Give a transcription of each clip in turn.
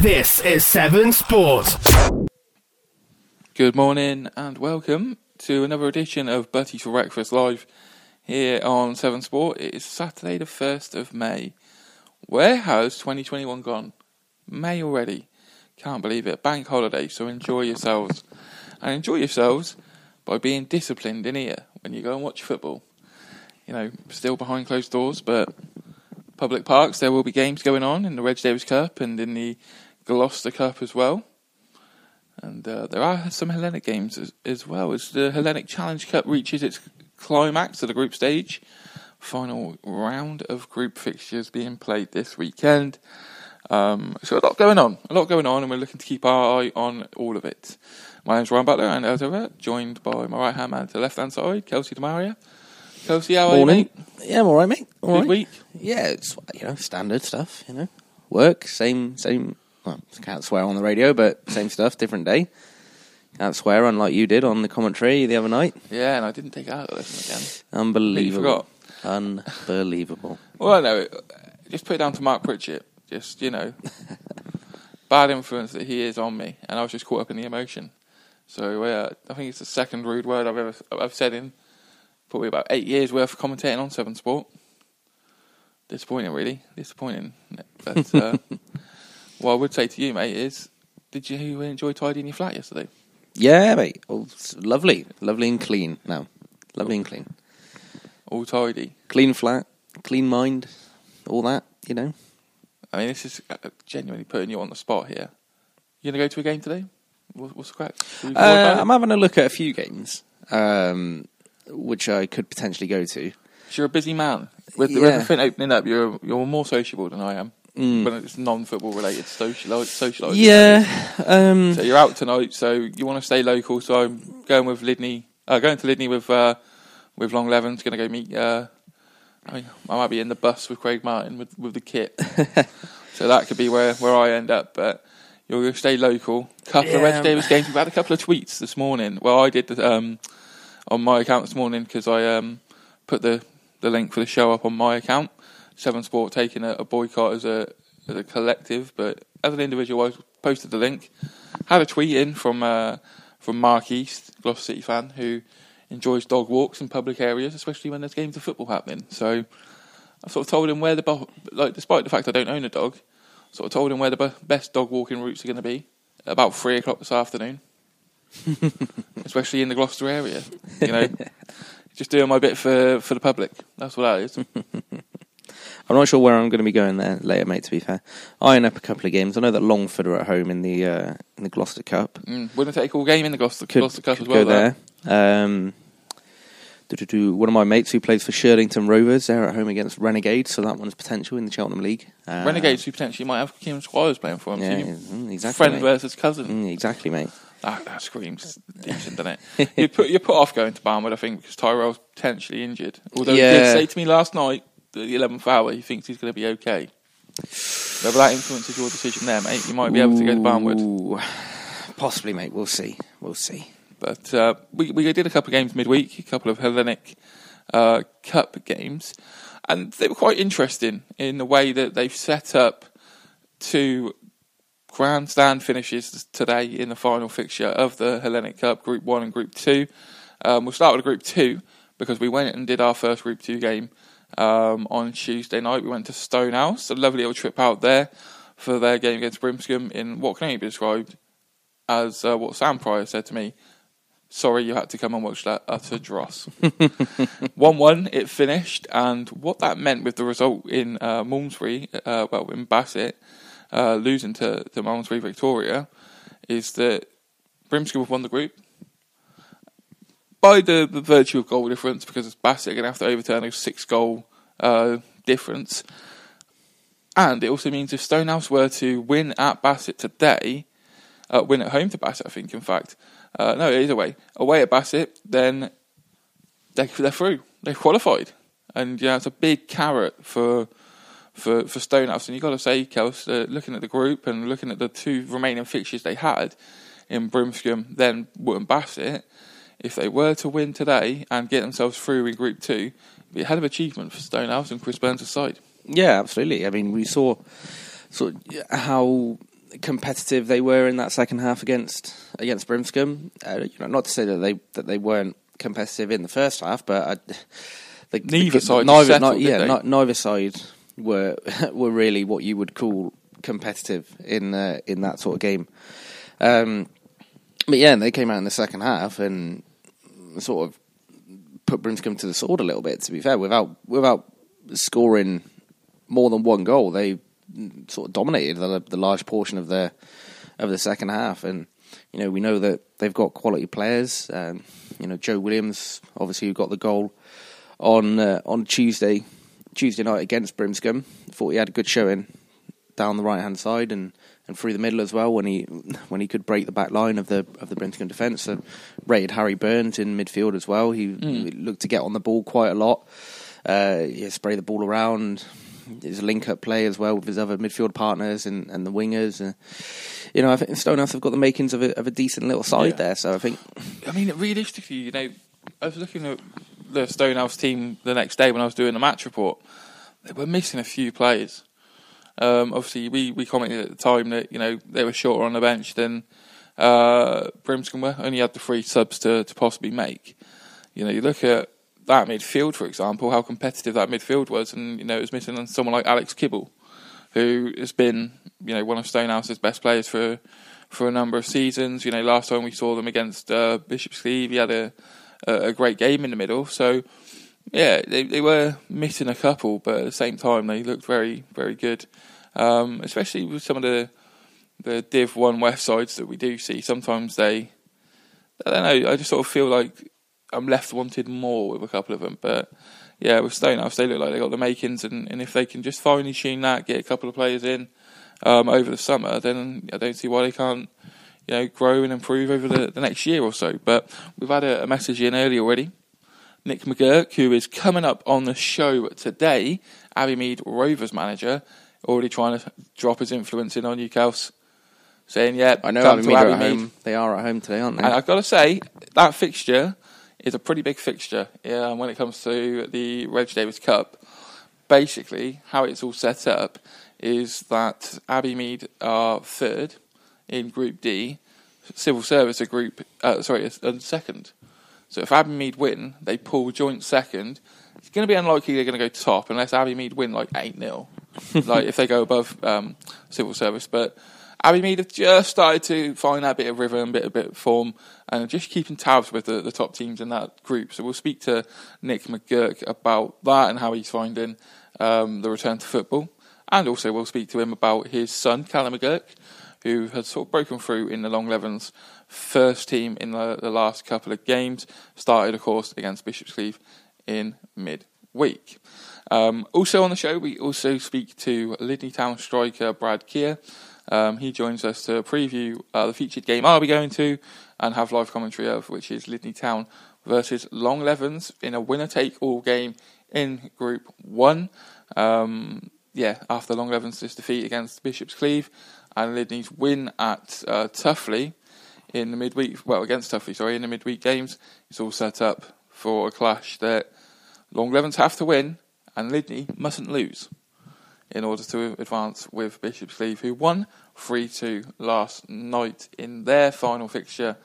This is Seven Sport. Good morning and welcome to another edition of Buttee's for Breakfast Live here on Seven Sport. It is Saturday, the 1st of May. Where has 2021 gone? May already. Can't believe it. Bank holiday, so enjoy yourselves. And enjoy yourselves by being disciplined in here when you go and watch football. You know, still behind closed doors, but public parks, there will be games going on in the Reg Davis Cup and in the Gloucester Cup as well. And uh, there are some Hellenic games as, as, well as the Hellenic Challenge Cup reaches its climax of the group stage. Final round of group fixtures being played this weekend. Um, so a lot going on, a lot going on, and we're looking to keep our eye on all of it. My name's Ryan Butler, and as ever, joined by my right hand man to the left hand side, Kelsey Demaria. Kelsey, how are Morning. you, mate? Yeah, I'm all right, mate. All Good right. week. Yeah, it's you know standard stuff. You know, work, same, same. Well, can't swear on the radio, but same stuff, different day. Can't swear, unlike you did on the commentary the other night. Yeah, and I didn't take out a listen again. Unbelievable. Unbelievable. Well, no. Just put it down to Mark Pritchett. Just you know, bad influence that he is on me, and I was just caught up in the emotion. So uh, I think it's the second rude word I've ever I've said in probably about eight years worth of commentating on Seven Sport. Disappointing, really disappointing. But uh, what I would say to you, mate, is did you enjoy tidying your flat yesterday? Yeah, mate. Oh, lovely, lovely and clean. Now, lovely and clean. All tidy. Clean flat, clean mind, all that. You know. I mean, this is uh, genuinely putting you on the spot here. You gonna go to a game today? What's the crack? Have you thought Uh. I'm having a look at a few games, um, which I could potentially go to. You're a busy man. With, with everything opening up, you're you're more sociable than I am. Mm. When it's non-football related, social socialising. Yeah. Um, So you're out tonight, so you want to stay local. So I'm going with Lydney. Uh, going to Lydney with uh, with Long Levens. Going to go meet. Uh, I mean, I might be in the bus with Craig Martin with with the kit. so that could be where where I end up. But you're going to stay local. Couple of Reg Davis games. We've had a couple of tweets this morning. Well, I did the, um, on my account this morning because I um, put the the link for the show up on my account. Seven Sport taking a, a boycott as a as a collective, but as an individual, I posted the link. Had a tweet in from uh, from Mark East, Gloucester City fan, who enjoys dog walks in public areas, especially when there's games of football happening. So I sort of told him where the bo- like, despite the fact I don't own a dog, sort of told him where the be- best dog walking routes are going to be at about three o'clock this afternoon, especially in the Gloucester area. You know, just doing my bit for for the public. That's what that is. I'm not sure where I'm going to be going there later, mate. To be fair, eyeing up a couple of games. I know that Longford are at home in the uh, in the Gloucester Cup. Mm, winner take all game in the Gloucester, Could, Gloucester Cup as well. go there. there. Um, one of my mates who plays for Shirlington Rovers, they're at home against Renegades, so that one's potential in the Cheltenham League. Uh, Renegades who potentially might have Kieran Squires playing for them. Yeah, mm, exactly. friend mate. versus cousin. Mm, exactly, mate. That, that screams decent, doesn't it? you put you put off going to Barnwood, I think, because Tyrell's potentially injured. Although he did say to me last night, the eleventh hour, he thinks he's going to be okay. Whether that influences your decision there, mate, you might be able to go to Barnwood. Possibly, mate. We'll see. We'll see. But uh, we we did a couple of games midweek, a couple of Hellenic uh, Cup games, and they were quite interesting in the way that they've set up two grandstand finishes today in the final fixture of the Hellenic Cup, Group One and Group Two. Um, we'll start with Group Two because we went and did our first Group Two game um, on Tuesday night. We went to Stonehouse, a lovely little trip out there for their game against Brimscombe in what can only be described as uh, what Sam Pryor said to me. Sorry, you had to come and watch that utter dross. 1 1, it finished, and what that meant with the result in uh, Malmesbury, uh, well, in Bassett, uh, losing to, to Malmesbury Victoria, is that Brimscombe have won the group by the, the virtue of goal difference, because Bassett are going to have to overturn a six goal uh, difference. And it also means if Stonehouse were to win at Bassett today, uh, win at home to Bassett, I think, in fact. Uh, no, it is away. Away at Bassett, then they, they're through. They've qualified. And yeah, it's a big carrot for for for Stonehouse. And you've got to say, Kels, uh, looking at the group and looking at the two remaining fixtures they had in Brimscombe, then Wootton Bassett, if they were to win today and get themselves through in Group 2, it'd be a hell of achievement for Stonehouse and Chris Burns' side. Yeah, absolutely. I mean, we saw sort of how competitive they were in that second half against against Brimscombe. Uh, you know, not to say that they that they weren't competitive in the first half, but I, the, Neither the, side neither, settled, did yeah, neither side were were really what you would call competitive in uh, in that sort of game. Um, but yeah, and they came out in the second half and sort of put Brimscombe to the sword a little bit. To be fair, without without scoring more than one goal, they sort of dominated the, the large portion of the of the second half. And you know, we know that they've got quality players. Um, you know, Joe Williams, obviously, who got the goal on uh, on Tuesday Tuesday night against Brimscombe. Thought he had a good showing down the right hand side and, and through the middle as well when he when he could break the back line of the of the Brimscombe defence. So rated Harry Burns in midfield as well. He, he looked to get on the ball quite a lot. Uh, yeah, spray the ball around. His link up play as well with his other midfield partners and, and the wingers. Uh, you know, I think Stonehouse have got the makings of a, of a decent little side Yeah. there. So I think I mean, realistically, you know, I was looking at the Stonehouse team the next day when I was doing the match report. They were missing a few players. Um, obviously, we, we commented at the time that you know they were shorter on the bench than uh, Brimscombe were. Only had the three subs to, to possibly make. You know, you look at that midfield, for example, how competitive that midfield was, and you know it was missing someone like Alex Kibble, who has been you know one of Stonehouse's best players for for a number of seasons. You know, last time we saw them against uh, Bishop's Cleeve, he had a, a a great game in the middle. So yeah, they they were missing a couple, but at the same time they looked very very good, um, especially with some of the the Div One West sides that we do see. Sometimes they, I don't know. I just sort of feel like I'm left wanted more with a couple of them, but. Yeah, with Stonehouse, they look like they got the makings, and, and if they can just finely tune that, get a couple of players in, um, over the summer, then I don't see why they can't, you know, grow and improve over the, the next year or so. But we've had a, a message in early already. Nick McGuirk, who is coming up on the show today, Abbeymead Rovers manager, already trying to drop his influence in on Newcastle, saying, "Yeah, I know Abbey to Mead are Abbey at Mead." home. They are at home today, aren't they? And I've got to say, that fixture is a pretty big fixture yeah, when it comes to the Reg Davis Cup. Basically, how it's all set up is that Abbeymead are third in Group D, Civil Service are Group, uh, sorry, second. So if Abbeymead win, they pull joint second. It's going to be unlikely they're going to go top unless Abbeymead win like 8 0, like if they go above um, Civil Service. But Abbeymead have just started to find that bit of rhythm, bit of bit of form, and just keeping tabs with the, the top teams in that group. So we'll speak to Nick McGuirk about that and how he's finding um, the return to football. And also we'll speak to him about his son, Callum McGuirk, who has sort of broken through in the Long Levens first team in the, the last couple of games. Started, of course, against Bishop's Cleeve in mid-week. Um, also on the show, we also speak to Lydney Town striker Brad Kear. Um, he joins us to preview uh, the featured game I'll be going to and have live commentary of, which is Lydney Town versus Long Levens in a winner-take-all game in Group 1. Um, yeah, after Long Levens' defeat against Bishop's Cleeve and Lydney's win at uh, Tuffley in the midweek, well, against Tuffley, sorry, in the midweek games, it's all set up for a clash that Long Levens have to win and Lydney mustn't lose in order to advance with Bishop's Cleeve, who won 3 2 last night in their final fixture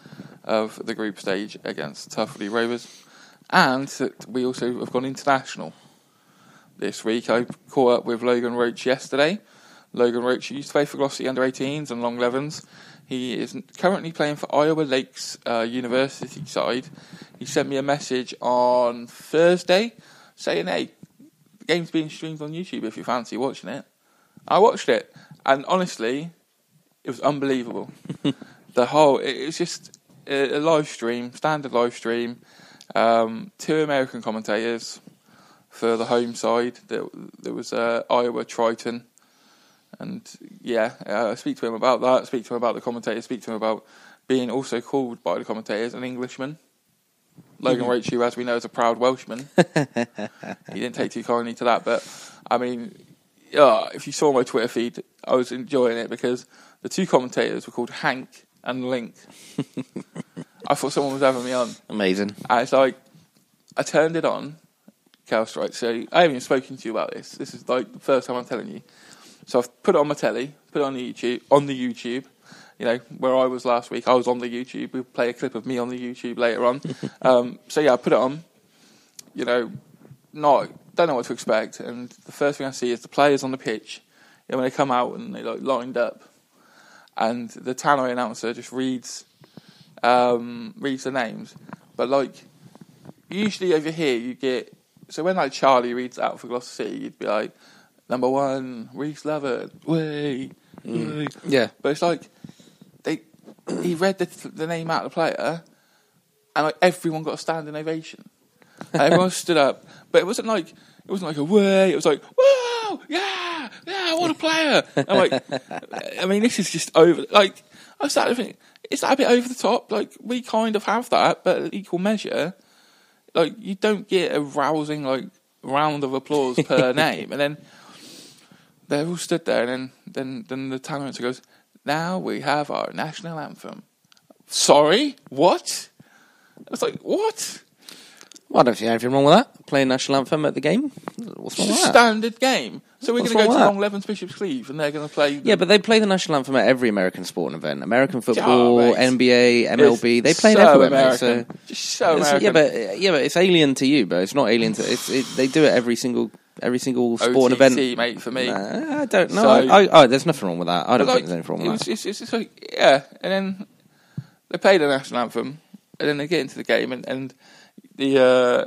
of the group stage against Tuffley Rovers. And we also have gone international this week. I caught up with Logan Roach yesterday. Logan Roach used to play for Glossy under 18s and Long Levens. He is currently playing for Iowa Lakes uh, University side. He sent me a message on Thursday saying, "Hey, the game's being streamed on YouTube if you fancy watching it." I watched it, and honestly, it was unbelievable. the whole it, it was just a, a live stream, standard live stream. Um, two American commentators for the home side. There, there was uh, Iowa Triton, and yeah, uh, I speak to him about that. Speak to him about the commentators. Speak to him about being also called by the commentators an Englishman. Logan who, as we know, is a proud Welshman. he didn't take too kindly to that, but I mean, yeah, if you saw my Twitter feed, I was enjoying it because the two commentators were called Hank and Link. I thought someone was having me on. Amazing. And it's like, I turned it on, Counter-Strike. So I haven't even spoken to you about this. This is like the first time I'm telling you. So I've put it on my telly, put it on the YouTube. On the YouTube, you know, where I was last week, I was on the YouTube. We'll play a clip of me on the YouTube later on. um, so yeah, I put it on. You know, not don't know what to expect, and the first thing I see is the players on the pitch. Know, when they come out and they like lined up, and the tannoy announcer just reads um, reads the names, but like usually over here you get so when like Charlie reads out for Gloucester City, you'd be like number one Reese Levitt, way, mm. way. Yeah. But it's like they he read the, the name out of the player, and like everyone got a standing ovation. everyone stood up, but it wasn't like it wasn't like a way. It was like wow, yeah, yeah, what a player! I'm like, I mean, this is just over. Like I started to think, is that a bit over the top? Like we kind of have that, but at equal measure. Like you don't get a rousing like round of applause per name, and then they all stood there, and then then then the talent goes, "Now we have our national anthem." Sorry, what? I was like, what? Well, I don't see anything wrong with that. Playing national anthem at the game. What's wrong It's with a that? standard game. So we're What's going to go wrong to with? Long Levens Bishop's Cleeve, and they're going to play. Yeah, but they play the national anthem at every American sporting event. American football, mate. NBA, MLB. They play it so everywhere, mate. American. So Just so It's- American. yeah, but yeah, but it's alien to you, but it's not alien to. It's, it, they do it every single every single sporting OTT, event. mate, for me. Nah, I don't know. So- I, I, oh, there's nothing wrong with that. I don't But, think there's anything wrong it with was, that. it's, it's, like, yeah, and then they play the national anthem, and then they get into the game, and, and the uh,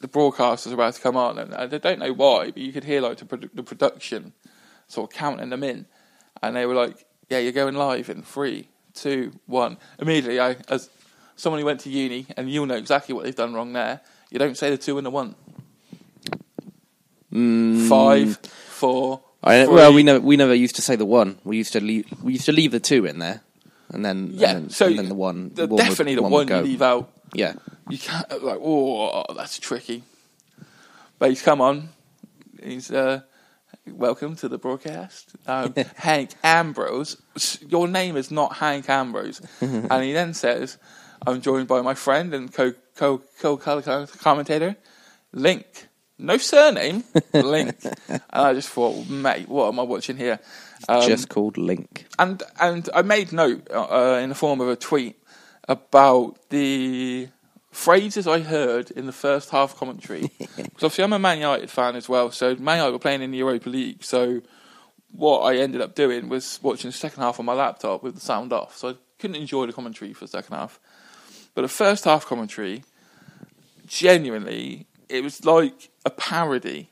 the broadcasters are about to come on, and I don't know why, but you could hear like the, produ- the production sort of counting them in, and they were like, "Yeah, you're going live in three, two, one." Immediately, I as someone who went to uni, and you'll know exactly what they've done wrong there. You don't say the two and the one. Five, four. Mm. I, well, we never we never used to say the one. We used to leave we used to leave the two in there, and then Yeah, and then, so and then the one. the, one would- definitely the would one, go. you leave out. Yeah, You can't like, oh, that's tricky. But he's come on. He's uh, welcome to the broadcast, um, Hank Ambrose. Your name is not Hank Ambrose, and he then says, "I'm joined by my friend and co co co commentator, Link." No surname, Link. and I just thought, mate, what am I watching here? Um, just called Link. and and I made note uh, in the form of a tweet about the phrases I heard in the first half commentary. Because obviously I'm a Man United fan as well, so Man United were playing in the Europa League. So what I ended up doing was watching the second half on my laptop with the sound off, so I couldn't enjoy the commentary for the second half. But the first half commentary, genuinely, it was like a parody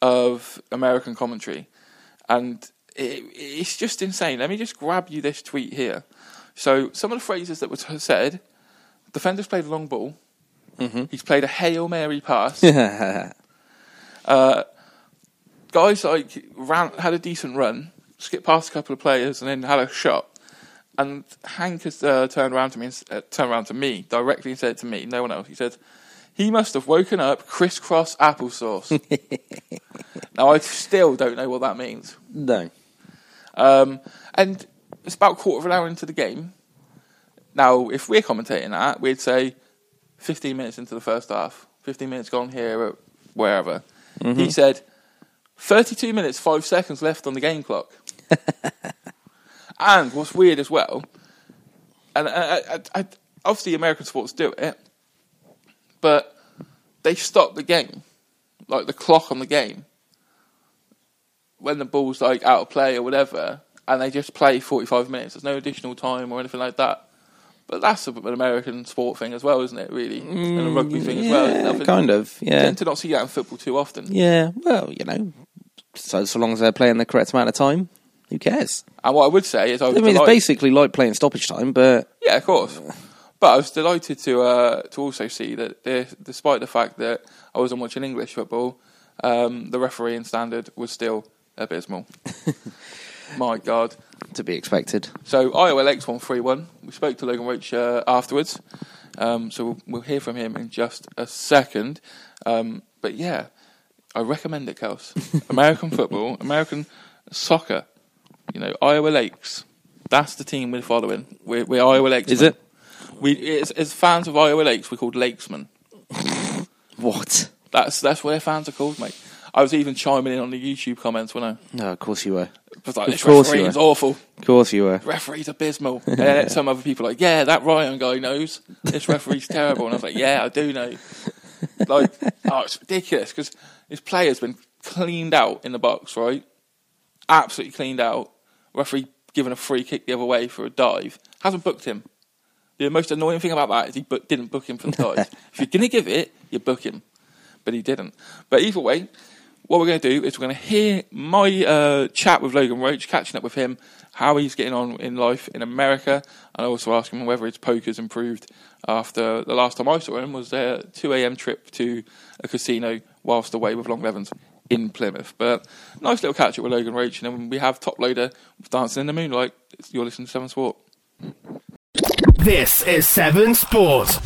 of American commentary, and it, it's just insane. Let me just grab you this tweet here. So some of the phrases that were t- said: defenders played a long ball. He's played a hail mary pass. uh, guys like ran had a decent run, skipped past a couple of players, and then had a shot. And Hank has uh, turned around to me, and, uh, turned around to me directly and said to me, no one else. He said, "He must have woken up crisscross applesauce." now I still don't know what that means. no. Um, and it's about a quarter of an hour into the game. Now, if we're commentating that, we'd say 15 minutes into the first half, 15 minutes gone here, or wherever. He said 32 minutes, 5 seconds left on the game clock. and what's weird as well, and I, I, I, obviously American sports do it, but they stop the game, like the clock on the game, when the ball's like out of play or whatever, and they just play 45 minutes. There's no additional time or anything like that. But that's a, an American sport thing as well, isn't it? Really, and a rugby thing as well. Mm, Nothing- kind of. You Yeah, tend to not see that in football too often. yeah. Well, you know, so so long as they're playing the correct amount of time, who cares? And what I would say is, I I mean, it's basically like playing stoppage time, but Yeah, of course. But I was delighted to uh, to also see that, there, despite the fact that I wasn't watching English football, um, the refereeing standard was still abysmal. My God. to be expected. So Iowa Lakes won three one. We spoke to Logan Roach uh, afterwards, um, so we'll, we'll hear from him in just a second. Um, but yeah, I recommend it, Kels. American football, American soccer. You know, Iowa Lakes. That's the team we're following. We're, we're Iowa Lakes. Is it? We as, as fans of Iowa Lakes, we're called Lakesmen. What? That's that's what their fans are called, mate. I was even chiming in on the YouTube comments when I No, of course you were. was like, Of "This course you referee were. is awful. Of course you were. Referee's abysmal." And then some other people were like, "Yeah, that Ryan guy knows this referee's terrible." And I was like, "Yeah, I do know." Like, oh, it's ridiculous because his player's been cleaned out in the box, right? Absolutely cleaned out. Referee given a free kick the other way for a dive. Hasn't booked him. The most annoying thing about that is he book, didn't book him for the dive. if you're going to give it, you book him. But he didn't. But either way, what we're going to do is we're going to hear my uh, chat with Logan Roach, catching up with him, how he's getting on in life in America, and also ask him whether his poker's improved after the last time I saw him was a 2 a.m. trip to a casino whilst away with Long Levens in Plymouth. But nice little catch up with Logan Roach, and then we have Toploader with Dancing in the Moonlight. You're listening to Seven Sport. This is Seven Sport.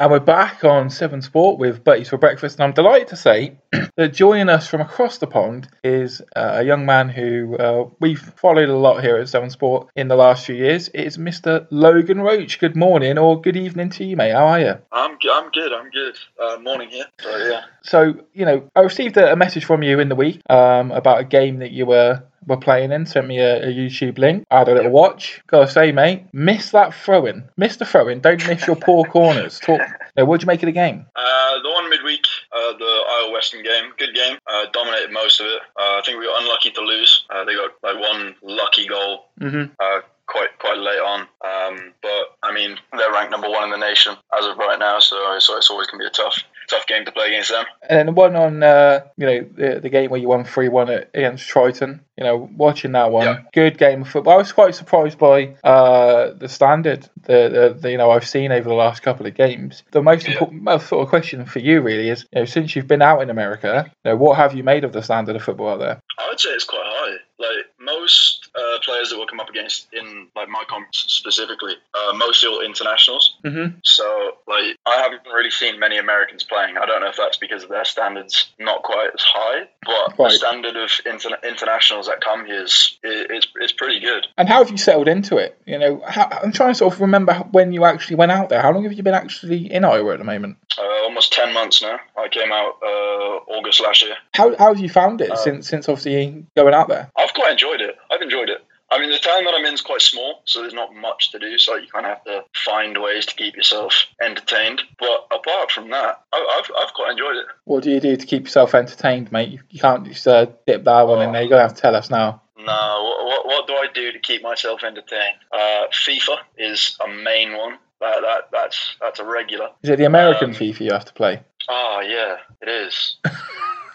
And we're back on Seven Sport with Buttee's for Breakfast, and I'm delighted to say that joining us from across the pond is uh, a young man who uh, we've followed a lot here at Seven Sport in the last few years. It is Mr. Logan Roach. Good morning or good evening to you, mate. How are you? I'm g- I'm good. I'm good. Uh, morning here. So yeah. So, you know, I received a, a message from you in the week um, about a game that you were were playing in. Sent me a, a YouTube link. I had a little watch. Gotta say, mate, miss that throwing. Miss the throwing. Don't miss your poor corners. Talk. Now, what'd you make of the game? Uh, the one midweek, uh, the Iowa Western game, good game. Uh, dominated most of it. Uh, I think we were unlucky to lose. Uh, they got like one lucky goal. Mm-hmm. Uh, quite quite late on. Um, but I mean, they're ranked number one in the nation as of right now, so so it's always gonna be a tough tough game to play against them. And then the one on, uh, you know, the, the game where you won 3 1 against Triton, you know, watching that one, Yeah. good game of football. I was quite surprised by uh, the standard that, you know, I've seen over the last couple of games. The most Yeah. important sort of question for you really is, you know, since you've been out in America, you know, what have you made of the standard of football out there? I would say it's quite high. Like most uh, players that we'll come up against in like my conference specifically, uh, mostly all internationals. Mm-hmm. So, like, I haven't really seen many Americans playing. I don't know if that's because of their standards not quite as high, but Right. the standard of interna- internationals that come here is, is is pretty good. And how have you settled into it? You know, how, I'm trying to sort of remember when you actually went out there. How long have you been actually in Iowa at the moment? Uh, almost ten months now. I came out uh, August last year. How, how have you found it Uh, since since obviously going out there? I've quite enjoyed it. I've enjoyed it. I mean, the town that I'm in is quite small, so there's not much to do. So you kind of have to find ways to keep yourself entertained. But apart from that, I- I've I've quite enjoyed it. What do you do to keep yourself entertained, mate? You, can't just uh, dip that one in there. You're going to have to tell us now. No, what, what, what do I do to keep myself entertained? Uh, FIFA is a main one. That, that that's that's a regular. Is it the American Um, FIFA you have to play? Oh yeah, it is.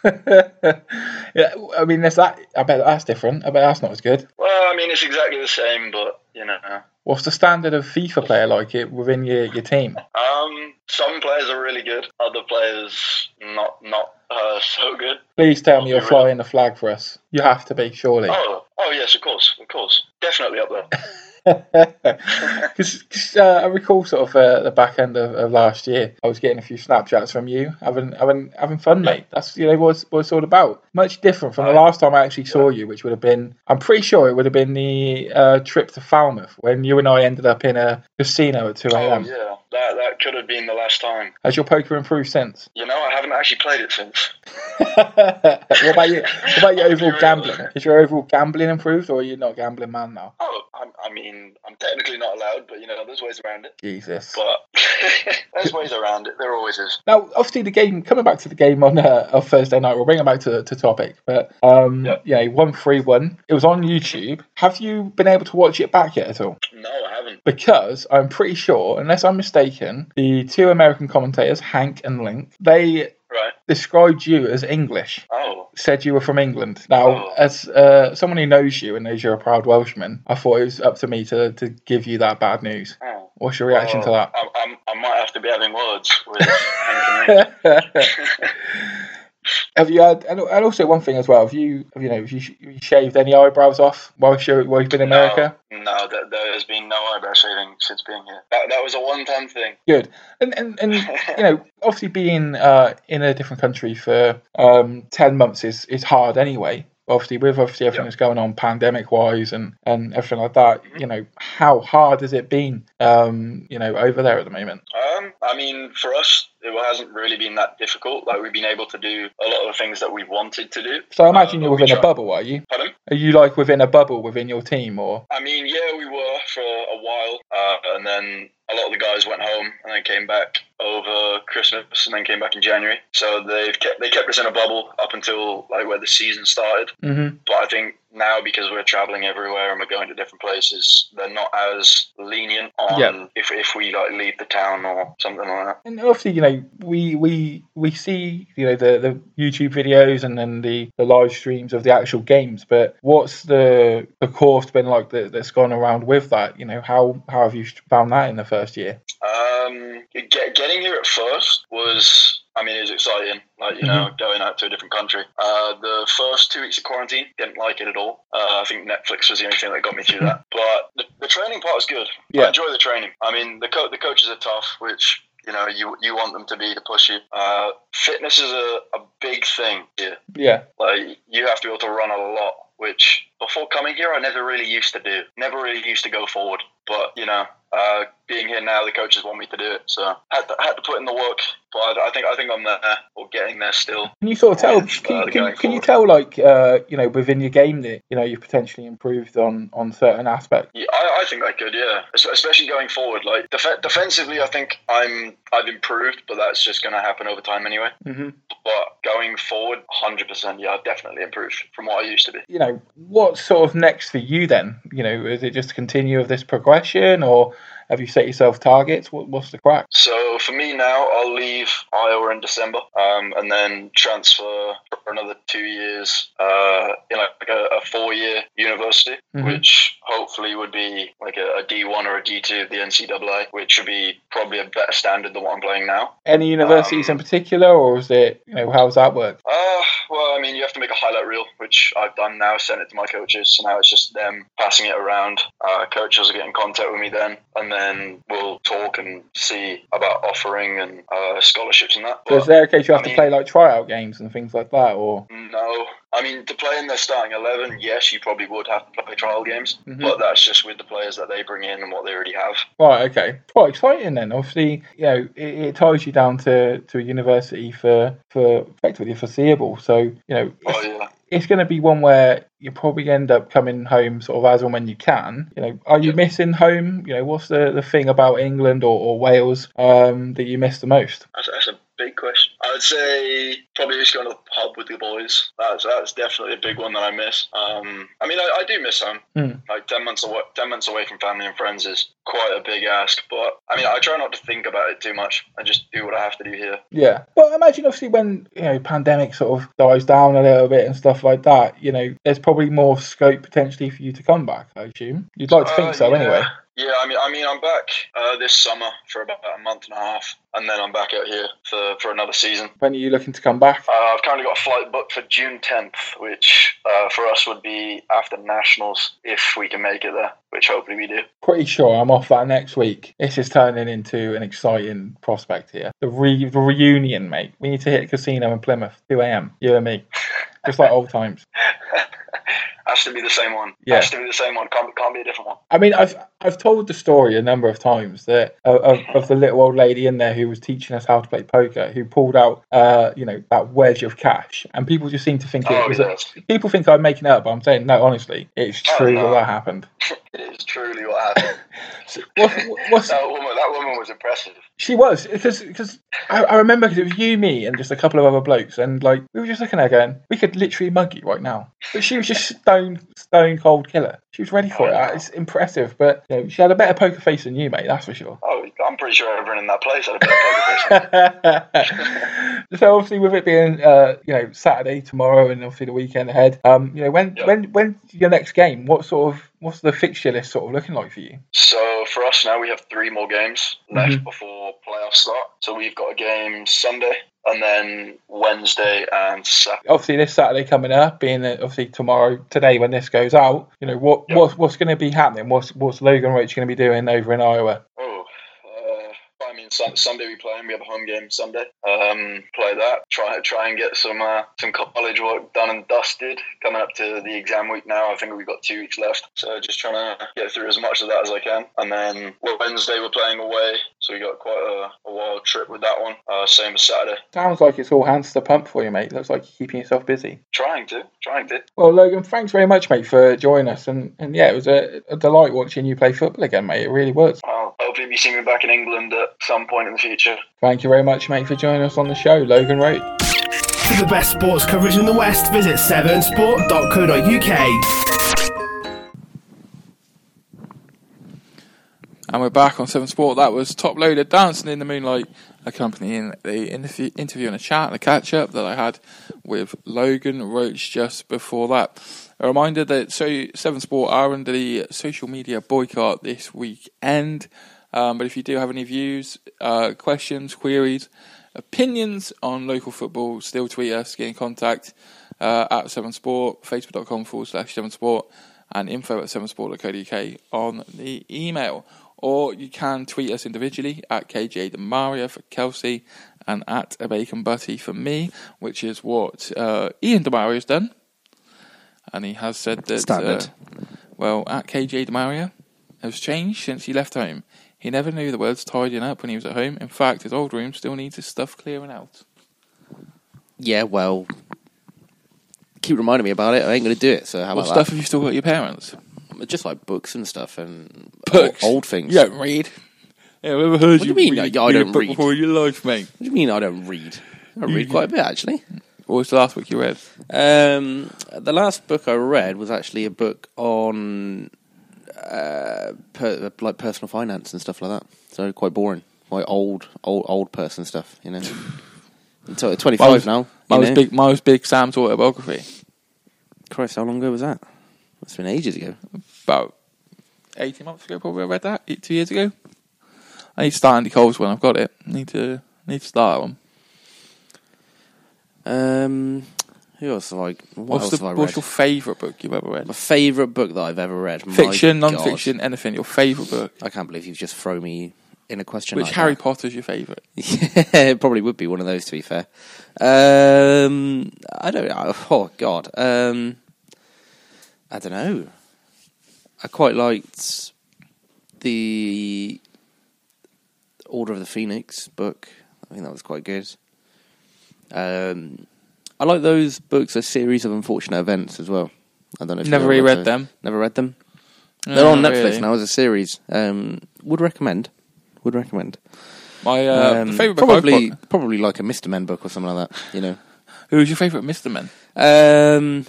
yeah, I mean, there's that. I bet that's different. I bet that's not as good. Well, I mean it's exactly the same, but you know, What's the standard of FIFA player like it within your, your team? um, some players are really good. Other players not not uh, so good. Please tell me you're Really? flying the flag for us. You have to be, surely. Oh oh yes, of course, of course, definitely up there. Because uh, I recall sort of uh, the back end of, of last year, I was getting a few Snapchats from you, having having having fun, mate. That's you know what it's, what it's all about. Much different from the last time I actually saw you, which would have been, I'm pretty sure it would have been the uh, trip to Falmouth when you and I ended up in a casino at 2 Oh a.m. yeah, that that could have been the last time. Has your poker improved since? You know, I haven't actually played it since. what about you? What about your overall gambling? Is your overall gambling improved, or are you not a gambling man now? Oh, I, I mean, I'm technically not allowed, but you know, there's ways around it. Jesus. But there's ways around it. There always is. Now, obviously, the game coming back to the game on uh, on Thursday night. We'll bring it back to to topic, but um, Yeah. yeah, one three one. It was on YouTube. Have you been able to watch it back yet at all? No, I haven't. Because I'm pretty sure, unless I'm mistaken, the two American commentators, Hank and Link, they Right. described you as English. Oh, Said you were from England. Now, Oh. as uh, someone who knows you and knows you're a proud Welshman, I thought it was up to me to, to give you that bad news. oh. What's your reaction to that? I, I'm, I might have to be having words with Hank and Link. have you had, and, and also one thing as well, have you, have you know, have you, sh- you shaved any eyebrows off while you while you've been in America? No, no there, there has been no eyebrow shaving since being here. That, that was a one-time thing. Good. And, and, and you know, obviously being uh, in a different country for um, 10 months is, is hard anyway. Obviously, with obviously everything that's going on pandemic wise and, and everything like that, you know, how hard has it been, um, you know, over there at the moment? Um, I mean, for us, it hasn't really been that difficult. Like we've been able to do a lot of the things that we wanted to do. So I imagine Uh, you're we within a bubble, are you? Pardon? Are you like within a bubble within your team, or I mean, yeah, we were for a while, uh, and then a lot of the guys went home and then came back over Christmas and then came back in January. So they've kept they kept us in a bubble up until like where the season started. mm-hmm. But I think now because we're traveling everywhere and we're going to different places, they're not as lenient on Yeah. if, if we like leave the town or something like that. And obviously, you know, we we we see you know the the YouTube videos and then the the live streams of the actual games. But what's the the course been like that, that's gone around with that? You know, how how have you found that in the first year? Um, get, getting here at first was, I mean, it was exciting. Like you know, going out to a different country. Uh, the first two weeks of quarantine, didn't like it at all. Uh, I think Netflix was the only thing that got me through that. But the, the training part was good. Yeah. I enjoy the training. I mean, the co- the coaches are tough, which you know you you want them to be to push you. Uh, fitness is a, a big thing here. Yeah, Like you have to be able to run a lot, which before coming here I never really used to do. Never really used to go forward. But you know, uh, being here now, the coaches want me to do it, so had to, had to put in the work. But I, I think I think I'm there or getting there still. can you sort of tell? Can, uh, can, can you tell like uh, you know within your game that you know you've potentially improved on on certain aspects? Yeah, I, I think I could, yeah. Especially going forward, like def- defensively, I think I'm I've improved, but that's just going to happen over time anyway. Mm-hmm. But going forward, hundred percent, yeah, I've definitely improved from what I used to be. you know, what's sort of next for you then? You know, is it just continue of this progression or have you set yourself targets? What, what's the crack? So for me now, I'll leave Iowa in December, um, and then transfer for another two years uh, in like a, a four-year university, Mhm. which hopefully would be like a, a D1 or a D2 of the NCAA, which would be probably a better standard than what I'm playing now. Any universities Um, in particular or is it, you know, how's that work? Uh, well, I mean, you have to make a highlight reel, which I've done now, sent it to my coaches. So now it's just them passing it around. Uh, coaches are getting contact with me then, and then we'll talk and see about offering and uh, scholarships and that. So is there a case you have I to mean- play like tryout games and things like that or? no, I mean, to play in their starting 11, yes, you probably would have to play trial games, Mhm. but that's just with the players that they bring in and what they already have. Right, okay. Quite exciting then. Obviously, you know, it, it ties you down to, to a university for, for effectively foreseeable. So, you know, Oh, it's, yeah. it's going to be one where you probably end up coming home sort of as and when you can. You know, are you missing home? You know, what's the, the thing about England or, or Wales um, that you miss the most? That's, that's a big question. I would say probably just going to the pub with the boys. That's that's definitely a big one that I miss. Um, I mean, I, I do miss home. Hmm. Like ten months away, ten months away from family and friends is quite a big ask. But I mean, I try not to think about it too much. I just do what I have to do here. Yeah. Well, imagine obviously when, you know, pandemic sort of dies down a little bit and stuff like that, you know, there's probably more scope potentially for you to come back, I assume. You'd like to think Uh, so yeah. anyway. Yeah, I mean, I mean, I'm back uh, this summer for about a month and a half, and then I'm back out here for, for another season. When are you looking to come back? Uh, I've currently got a flight booked for June 10th, which uh, for us would be after nationals if we can make it there, which hopefully we do. Pretty sure I'm off that next week. This is turning into an exciting prospect here. The, re- the reunion, mate. We need to hit a casino in Plymouth, 2 a.m. You and me. Just like old times. Has to be the same one. Yeah. Has to be the same one. Can't, can't be a different one. I mean, I've I've told the story a number of times that of, of the little old lady in there who was teaching us how to play poker, who pulled out, uh, you know, that wedge of cash, and people just seem to think it Oh, was. A, people think I'm making it up, but I'm saying no. Honestly, it's true that that happened. It is truly what happened. What's, what's, that, woman, that woman was impressive. She was because because I, I remember because it was you, me, and just a couple of other blokes, and like we were just looking at her going, we could literally mug you right now. But she was just stone stone cold killer. She was ready for it. Oh, It's impressive, but you know, she had a better poker face than you, mate. That's for sure. Oh, I'm pretty sure everyone in that place had a better poker face. so obviously, with it being uh, you know Saturday tomorrow, and obviously the weekend ahead, um, you know when Yeah. when when your next game? What sort of what's the fixture list sort of looking like for you? So for us now, we have three more games left Mhm. before playoffs start. So we've got a game Sunday, and then Wednesday and Saturday. obviously this Saturday coming up, being obviously tomorrow, today when this goes out, you know what Yeah. what's what's going to be happening? What's what's Logan Roach going to be doing over in Iowa? Buy me Sun- Sunday we play, and we have a home game Sunday. Um, play that. Try try and get some uh, some college work done and dusted. Coming up to the exam week now. I think we've got two weeks left. So just trying to get through as much of that as I can. And then well, Wednesday we're playing away, so we got quite a, a wild trip with that one. Uh, same as Saturday. Sounds like it's all hands to the pump for you, mate. Looks like you're keeping yourself busy. Trying to, trying to. Well, Logan, thanks very much, mate, for joining us. And, and yeah, it was a, a delight watching you play football again, mate. It really was. I'll hopefully be seeing me back in England at some point in the future. Thank you very much, mate, for joining us on the show, Logan Roach. For the best sports coverage in the West, visit 7sport.co.uk. And we're back on Seven Sport. That was Toploader Dancing in the Moonlight, accompanying the interview, interview and a chat and a catch up that I had with Logan Roach just before that. A reminder that so Seven Sport are under the social media boycott this weekend. Um, but if you do have any views, uh, questions, queries, opinions on local football, still tweet us, get in contact uh, at Seven Sport, facebook.com forward slash Seven Sport, and info at sevensport.co.uk on the email. Or you can tweet us individually at KJ Demaria for Kelsey and at a Bacon Butty for me, which is what uh, Ian Demaria has done. And he has said that, uh, well, at KJ Demaria has changed since he left home. He never knew the words tidying up when he was at home. In fact, his old room still needs his stuff clearing out. Yeah, well, keep reminding me about it. I ain't going to do it. So how What about stuff have you still got your parents? Just like books and stuff and Books? old, things. You don't read. Yeah, I've ever heard What do you mean, read, I- I don't book read? before your life, mate. What do you mean I don't read? I read quite a bit actually. What was the last book you read? Um, the last book I read was actually a book on uh, per, like personal finance and stuff like that. So quite boring, quite old, old, old person stuff. You know, until twenty five now. Mine you was know? big. Mine was big. Sam's autobiography. Christ, how long ago was that? It's been ages ago. About eighteen months ago, probably. I read that eight, two years ago. I need to start Andy Cole's one. I've got it. need to need to start that one. Um, who else have I? What What's, else the, have I what's your favourite book you've ever read? My favourite book that I've ever read. My Fiction, God. non-fiction, anything. Your favourite book. I can't believe you've just thrown me in a question. Which like Harry that. Potter's your favourite? Yeah, it probably would be one of those. To be fair, um, I don't know. Oh God, um, I don't know. I quite liked the Order of the Phoenix book. I think that was quite good. Um, I like those books, a series of unfortunate events as well. I don't know. if Never really ever read them. Never read them. No, They're on Netflix really. now as a series. Um, would recommend. Would recommend. My uh, Um, favourite probably probably like a Mr. Men book or something like that. You know. Who was your favourite Mr. Men? Um,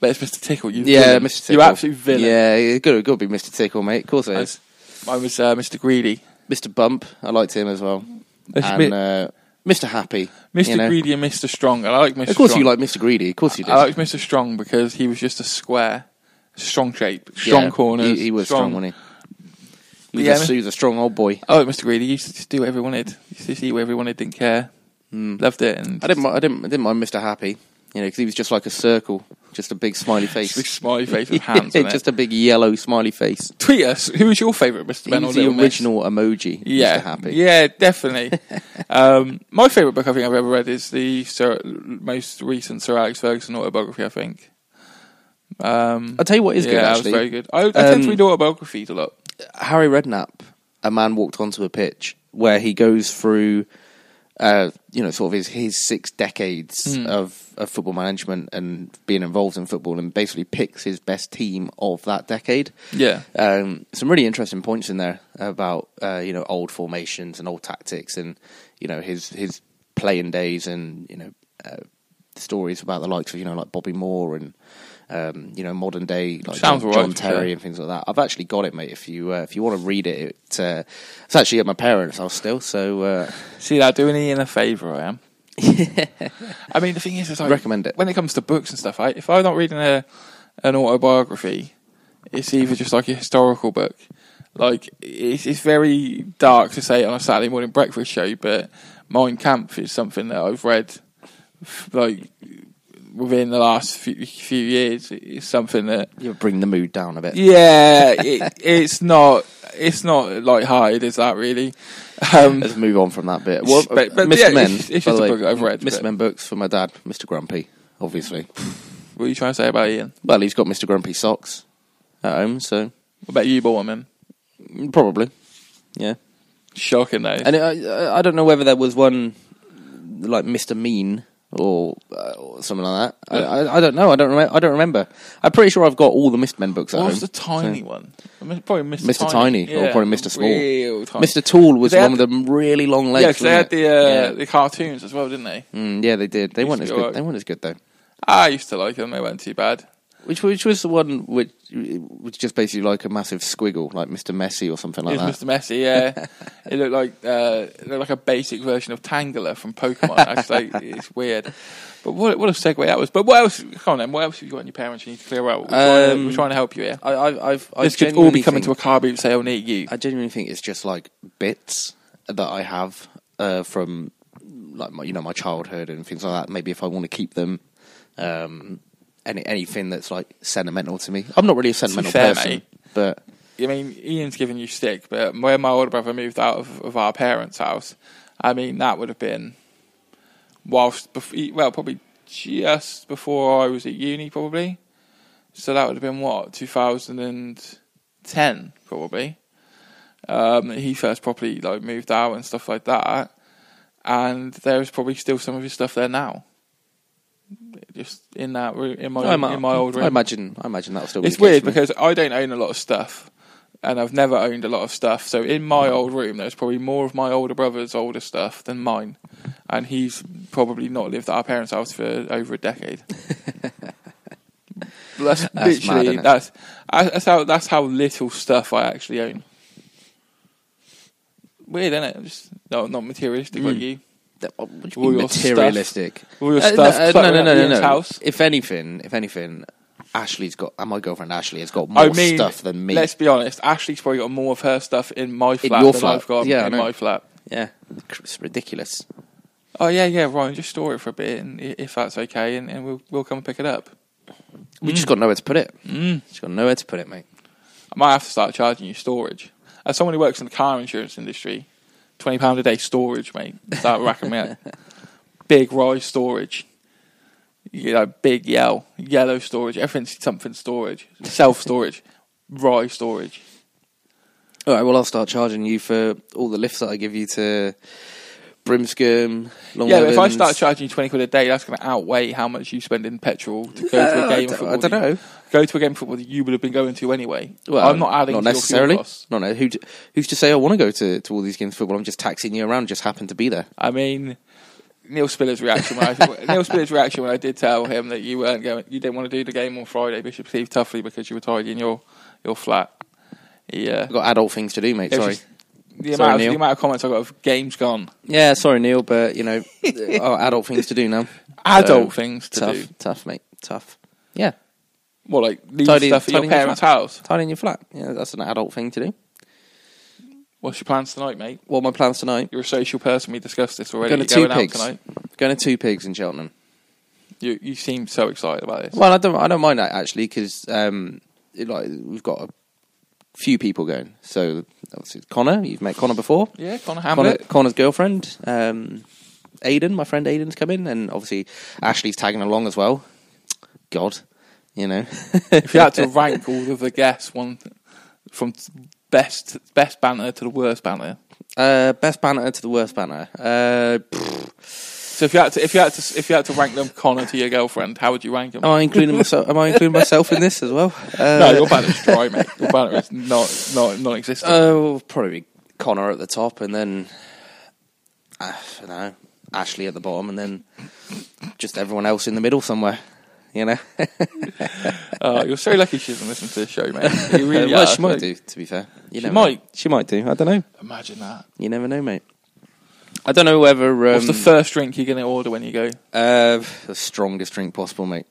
But it's Mr. Tickle. You yeah, villain. Mr. Tickle. You absolute villain. Yeah, it could got to be Mr. Tickle, mate. Of course it is. Mine was uh, Mr. Greedy. Mr. Bump, I liked him as well. Mr. And uh, Mr. Happy. Mr. you know. Greedy and Mr. Strong. I like Mr. Of course Strong. you like Mr. Greedy. Of course you did. I liked Mr. Strong because he was just a square, strong shape, strong Yeah, corners. He, he was strong, wasn't he? He was, Yeah, a, he was a strong old boy. Oh, I like Mr. Greedy. He used to just do whatever he wanted. He used to just eat whatever he wanted. Didn't care. Loved it. And Hmm. I didn't. mi- I didn't. I didn't mind Mr. Happy. You know, because he was just like a circle, just a big smiley face. Big smiley face with hands on it. just a big yellow smiley face. Tweet us. Who is your favourite Mr. Men or the Little Miss? original emoji. Yeah, Mr. Happy. yeah, definitely. um, my favourite book I think I've ever read is the Sir, most recent Sir Alex Ferguson autobiography. I think. Um, I'll tell you what is yeah, good. Actually, was very good. I, I tend Um, to read autobiographies a lot. Harry Redknapp, a man walked onto a pitch where he goes through, uh, you know, sort of his, his six decades Hmm. of, of football management and being involved in football, and basically picks his best team of that decade. Yeah, Um, some really interesting points in there about uh, you know old formations and old tactics, and you know his his playing days, and you know uh, stories about the likes of you know like Bobby Moore and. Um, you know, modern day like Sounds John, right, John Terry and things like that. I've actually got it, mate. If you uh, if you want to read it, it uh, it's actually at my parents' house still. So uh, see that doing Ian a favour. I am. I mean, the thing is, is like, Recommend it. when it comes to books and stuff. I, if I'm not reading a an autobiography, it's either just like a historical book. Like it's, it's very dark to say on a Saturday morning breakfast show, but Mein Kampf is something that I've read like within the last few, few years. It's something that you bring the mood down a bit. yeah, it, it's not it's not light-hearted, is that really? Um, Let's move on from that bit. Well, But- but Mr. yeah, Men, it's- it's by the way, book I've read, Mr. but- Men books for my dad, Mr. Grumpy, obviously. what are you trying to say about Ian? Well, he's got Mr. Grumpy socks at home, so What about you bought him? probably, yeah. Shocking though. And I, I don't know whether there was one like Mr. Mean or, uh, something like that. I, I, I don't know. I don't. Rem- I don't remember. I'm pretty sure I've got all the Mist Men books at what home. was the tiny so- one? I mean, Probably Mr. Mr. Tiny, or probably Mr. Small. Mr. Tall was one with the really long legs. Yeah, because they had the uh, yeah. the cartoons as well, didn't they? Mm, yeah, they did. They weren't as good. alright. They weren't as good though. I used to like them. They weren't too bad. Which which was the one which was just basically like a massive squiggle, like Mr. Messi or something like it that. Mr. Messy, yeah. it looked like uh, it looked like a basic version of Tangela from Pokemon. Actually, it's weird. But what what a segue that was. But what else? Come on, then. What else have you got in your parents you need to clear out? We're, trying, to, Um, we're trying to help you here. I, I, I've, I This could all be genuinely coming to a car boot sale near you. I genuinely think it's just like bits that I have uh, from like my, you know my childhood and things like that. Maybe if I want to keep them, um, any anything that's like sentimental to me. I'm not really a sentimental fair, person, mate. but I mean, Ian's giving you stick, but when my older brother moved out of, of our parents' house, I mean, that would have been whilst, bef- well, probably just before I was at uni, probably. So that would have been what, 2010, probably. Um, he first properly like moved out and stuff like that, and there's probably still some of his stuff there now. Just in that room, in my I, in my old room. I imagine I imagine that'll still. Be It's the case weird for me. because I don't own a lot of stuff, and I've never owned a lot of stuff. So in my old room, there's probably more of my older brother's older stuff than mine, and he's probably not lived at our parents' house for over a decade. that's, That's mad, literally that's that's how that's how little stuff I actually own. Weird, isn't it? Just no, not materialistic like Mm. you. That- what do you all mean your materialistic. All your Uh, stuff. no, uh, no, cluttering no, up no, no, Ian's no. House. If anything, if anything, Ashley's got. And my girlfriend Ashley has got more I mean, stuff than me. let's be honest. Ashley's probably got more of her stuff in my flat your than flat. I've got Yeah, I in know. my flat. Yeah, it's ridiculous. Oh yeah, yeah, Ryan, just store it for a bit, and i- if that's okay, and, and we'll we'll come and pick it up. We just got nowhere to put it. Mm. Just got nowhere to put it, mate. I might have to start charging you storage. As someone who works in the car insurance industry, twenty pound a day storage, mate. Start racking me up. Big rise storage. You know, big yell, yellow storage. Everything's something storage, self storage, rye storage. All right, well, I'll start charging you for all the lifts that I give you to Brimscombe, Long Yeah, but if I start charging you twenty quid a day, that's going to outweigh how much you spend in petrol to go to a game of don't- football. I don't know. Go to a game of football that you would have been going to anyway. Well, I'm not adding not to necessarily. No, no. Who, who's to say I want to go to, to all these games of football? I'm just taxing you around. Just happen to be there. I mean, Neil Spiller's reaction when I Neil Spiller's reaction when I did tell him that you weren't going, you didn't want to do the game on Friday, Bishop Steve Tuffley because you were tidying your your flat. Yeah, uh, I've got adult things to do, mate. Sorry. just- the Sorry, amount of, the amount of comments I got of games gone, Yeah, sorry, Neil, but you know, oh, adult things to do now. adult So, things to tough, do. tough, mate. Tough. What like leave Tidy- stuff at your your parents' flat. house? tidying your flat. Yeah, that's an adult thing to do. What's your plans tonight, mate? What are my plans tonight? You're a social person. We discussed this already. Going You're to Two going Pigs. tonight. Going to Two Pigs in Cheltenham. You you seem so excited about this. Well, I don't. I don't mind that actually because um, it, like we've got a few people going. So obviously Connor, you've met Connor before. yeah, Connor Connor, Connor's girlfriend, um, Aiden, my friend Aiden's coming, and obviously Ashley's tagging along as well. God, you know. if you had to rank all of the guests, one from best best banter to the worst banter. uh, best banner to the worst banner. Uh, So if you had to if you had to if you had to rank them, Connor to your girlfriend, how would you rank them? am I including myself? Am I including myself in this as well? Uh, no, your banner's dry, mate. Your banner is not not non-existent. Oh, probably Connor at the top, and then uh, I don't know Ashley at the bottom, and then just everyone else in the middle somewhere. You know, Oh, you're so lucky she doesn't listen to the show, mate. You really well, are. she might Like, do. To be fair, you She might. know. She might do. I don't know. Imagine that. You never know, mate. I don't know whether um, What's the first drink you're going to order when you go? Are uh, the strongest drink possible, mate.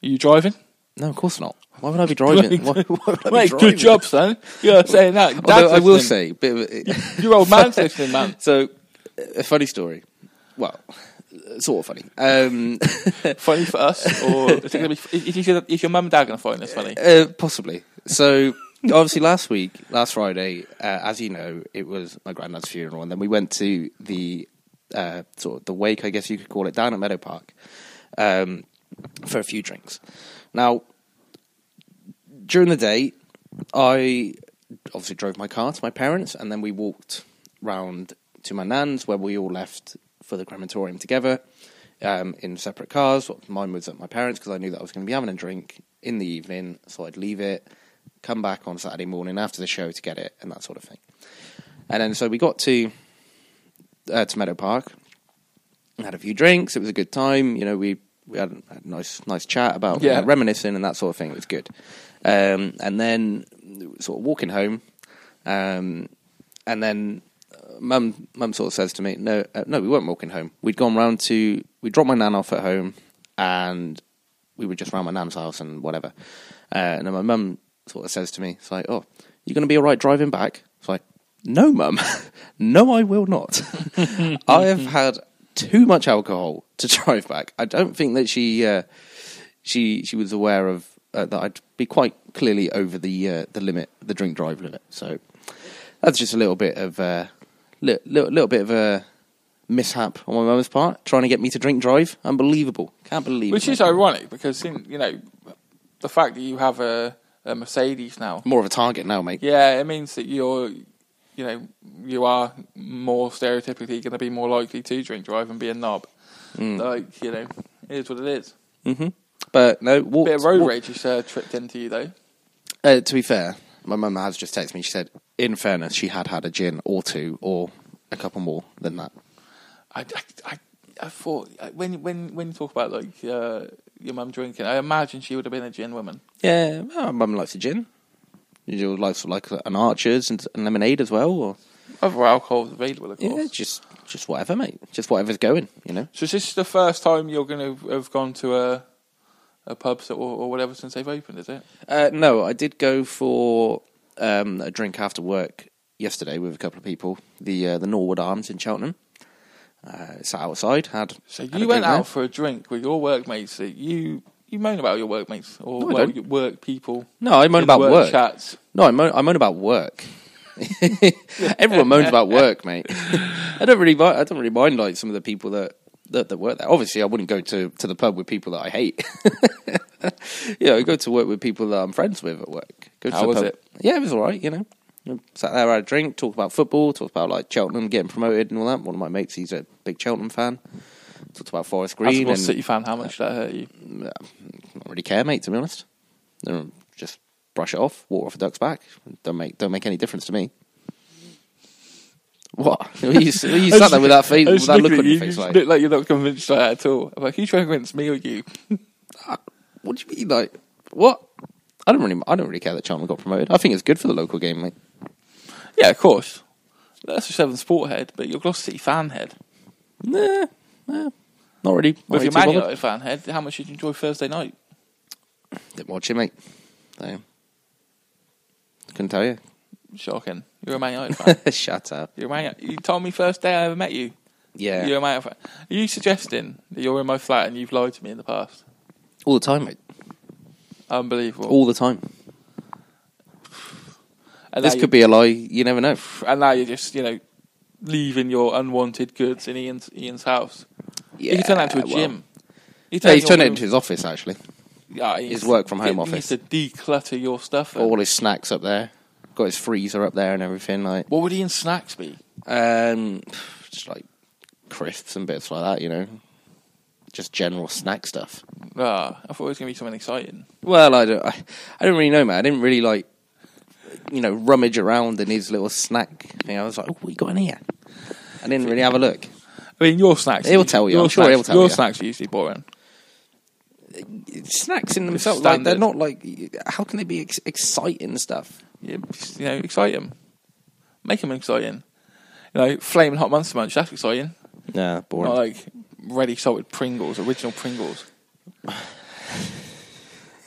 you driving? No, of course not. Why would I be driving? why, why would I be Mate, driving? good job, son. You're saying that. Dad's Although I will listening. say, bit of a, your old man's listening, man. so a funny story. Well, sort of funny. Um, Funny for us, or is, it gonna be, is, is, your, is your mum and dad going to find this funny? uh, possibly. So obviously last week, last Friday, uh, as you know, it was my granddad's funeral, and then we went to the uh, sort of the wake, I guess you could call it, down at Meadow Park um, for a few drinks. Now, during the day, I obviously drove my car to my parents, and then we walked round to my nan's, where we all left for the crematorium together um, in separate cars. Mine was at my parents because I knew that I was going to be having a drink in the evening, so I'd leave it, come back on Saturday morning after the show to get it, and that sort of thing. And then so we got to uh, to Meadow Park, had a few drinks. It was a good time. You know, we we had, had a nice nice chat about Yeah. reminiscing and that sort of thing. It was good. Um, and then sort of walking home, um, and then mum mum sort of says to me, "No, uh, no, we weren't walking home. We'd gone round to we dropped my nan off at home, and we were just round my nan's house and whatever." Uh, and then my mum sort of says to me, "It's like, oh, you're going to be all right driving back?" It's like, "No, mum, no, I will not. I have had too much alcohol to drive back. I don't think that she uh, she she was aware of uh, that I'd be quite clearly over the uh, the limit, the drink drive limit. So that's just a little bit of a little, little, little bit of a mishap on my mum's part, trying to get me to drink drive. Unbelievable! Can't believe Which it. is ironic because in, you know the fact that you have a, a Mercedes now. more of a target now, mate. Yeah, it means that you're, you know, you are more stereotypically going to be more likely to drink drive and be a knob. Mm. Like you know, it is what it is. hmm But no, walked, Bit of road walked- rage has uh, tripped into you though. Uh, to be fair, my mum has just texted me. She said, in fairness, she had had a gin or two or a couple more than that. I, I, I, I thought when when when you talk about like uh, your mum drinking, I imagine she would have been a gin woman. Yeah, my mum likes a gin. You like like an Archer's and, and lemonade as well, or Other alcohol's available, of course. yeah, just just whatever, mate. Just whatever's going, you know. So is this the first time you're going to have gone to a a pub or, or whatever since they've opened? Is it? Uh, no, I did go for um, a drink after work yesterday with a couple of people. The uh, the Norwood Arms in Cheltenham. Uh, sat outside, had So had you went out there. for a drink with your workmates. That you you moan about your workmates or No, well, work people. No, I moan about work. chats. No, I moan, I moan about work. Everyone moans about work, mate. I don't really, I don't really mind like some of the people that, that that work there. Obviously, I wouldn't go to, to the pub with people that I hate. yeah, I go to work with people that I'm friends with at work. Go to How the was pub. it? Yeah, it was all right. You know, sat there, had a drink, talked about football, talked about like Cheltenham getting promoted and all that. One of my mates, he's a big Cheltenham fan. Talked about Forest As a Green Man and City fan, how much that hurt you? not really care, mate. To be honest, just brush it off, water off a duck's back. Don't make don't make any difference to me. What? you, you sat there with that face, with that look on at your you, face, you like, look like you're not convinced by that at all. I'm like, who's trying to convince me or you? what do you mean? Like, what? I don't really, I don't really care that Cheltenham got promoted. I think it's good for the local game, mate. Yeah, of course. That's a Seven Sport head, but you're Gloucester City fan head. Nah, nah, not really. Not With really your Man bothered. United fan head, how much did you enjoy Thursday night? Didn't watch it, mate. So, couldn't tell you. Shocking. You're a Man United fan. Shut up. You're a Man. You told me first day I ever met you. Yeah, You're a Man United fan. Are you suggesting that you're in my flat and you've lied to me in the past? all the time, mate. Unbelievable. All the time. and This now could be a lie. You never know. And now you're just, you know, leaving your unwanted goods in Ian's, Ian's house. Yeah, you can turn that into a well. gym. You Yeah, he's your turned it room- into his office actually. Yeah, he his needs- work from home he office. needs to declutter your stuff. All his snacks up there. Got his freezer up there and everything. Like, What would Ian's snacks be? um, just like crisps and bits like that. You know, just general snack stuff. Ah, I thought it was going to be something exciting. Well, I don't. I, I don't really know, man. I didn't really like, you know, rummage around in his little snack thing. I was like, oh, what you got in here? I didn't really have a look. I mean, your snacks. He'll tell you, Your I'm sure snacks, he'll tell Your you. snacks are usually boring. Snacks in themselves, like they're standard. not like. How can they be ex- exciting stuff? You, you know, excite them. Make them exciting. You know, flaming hot monster munch. That's exciting. Nah, boring. Not like ready salted Pringles, original Pringles. I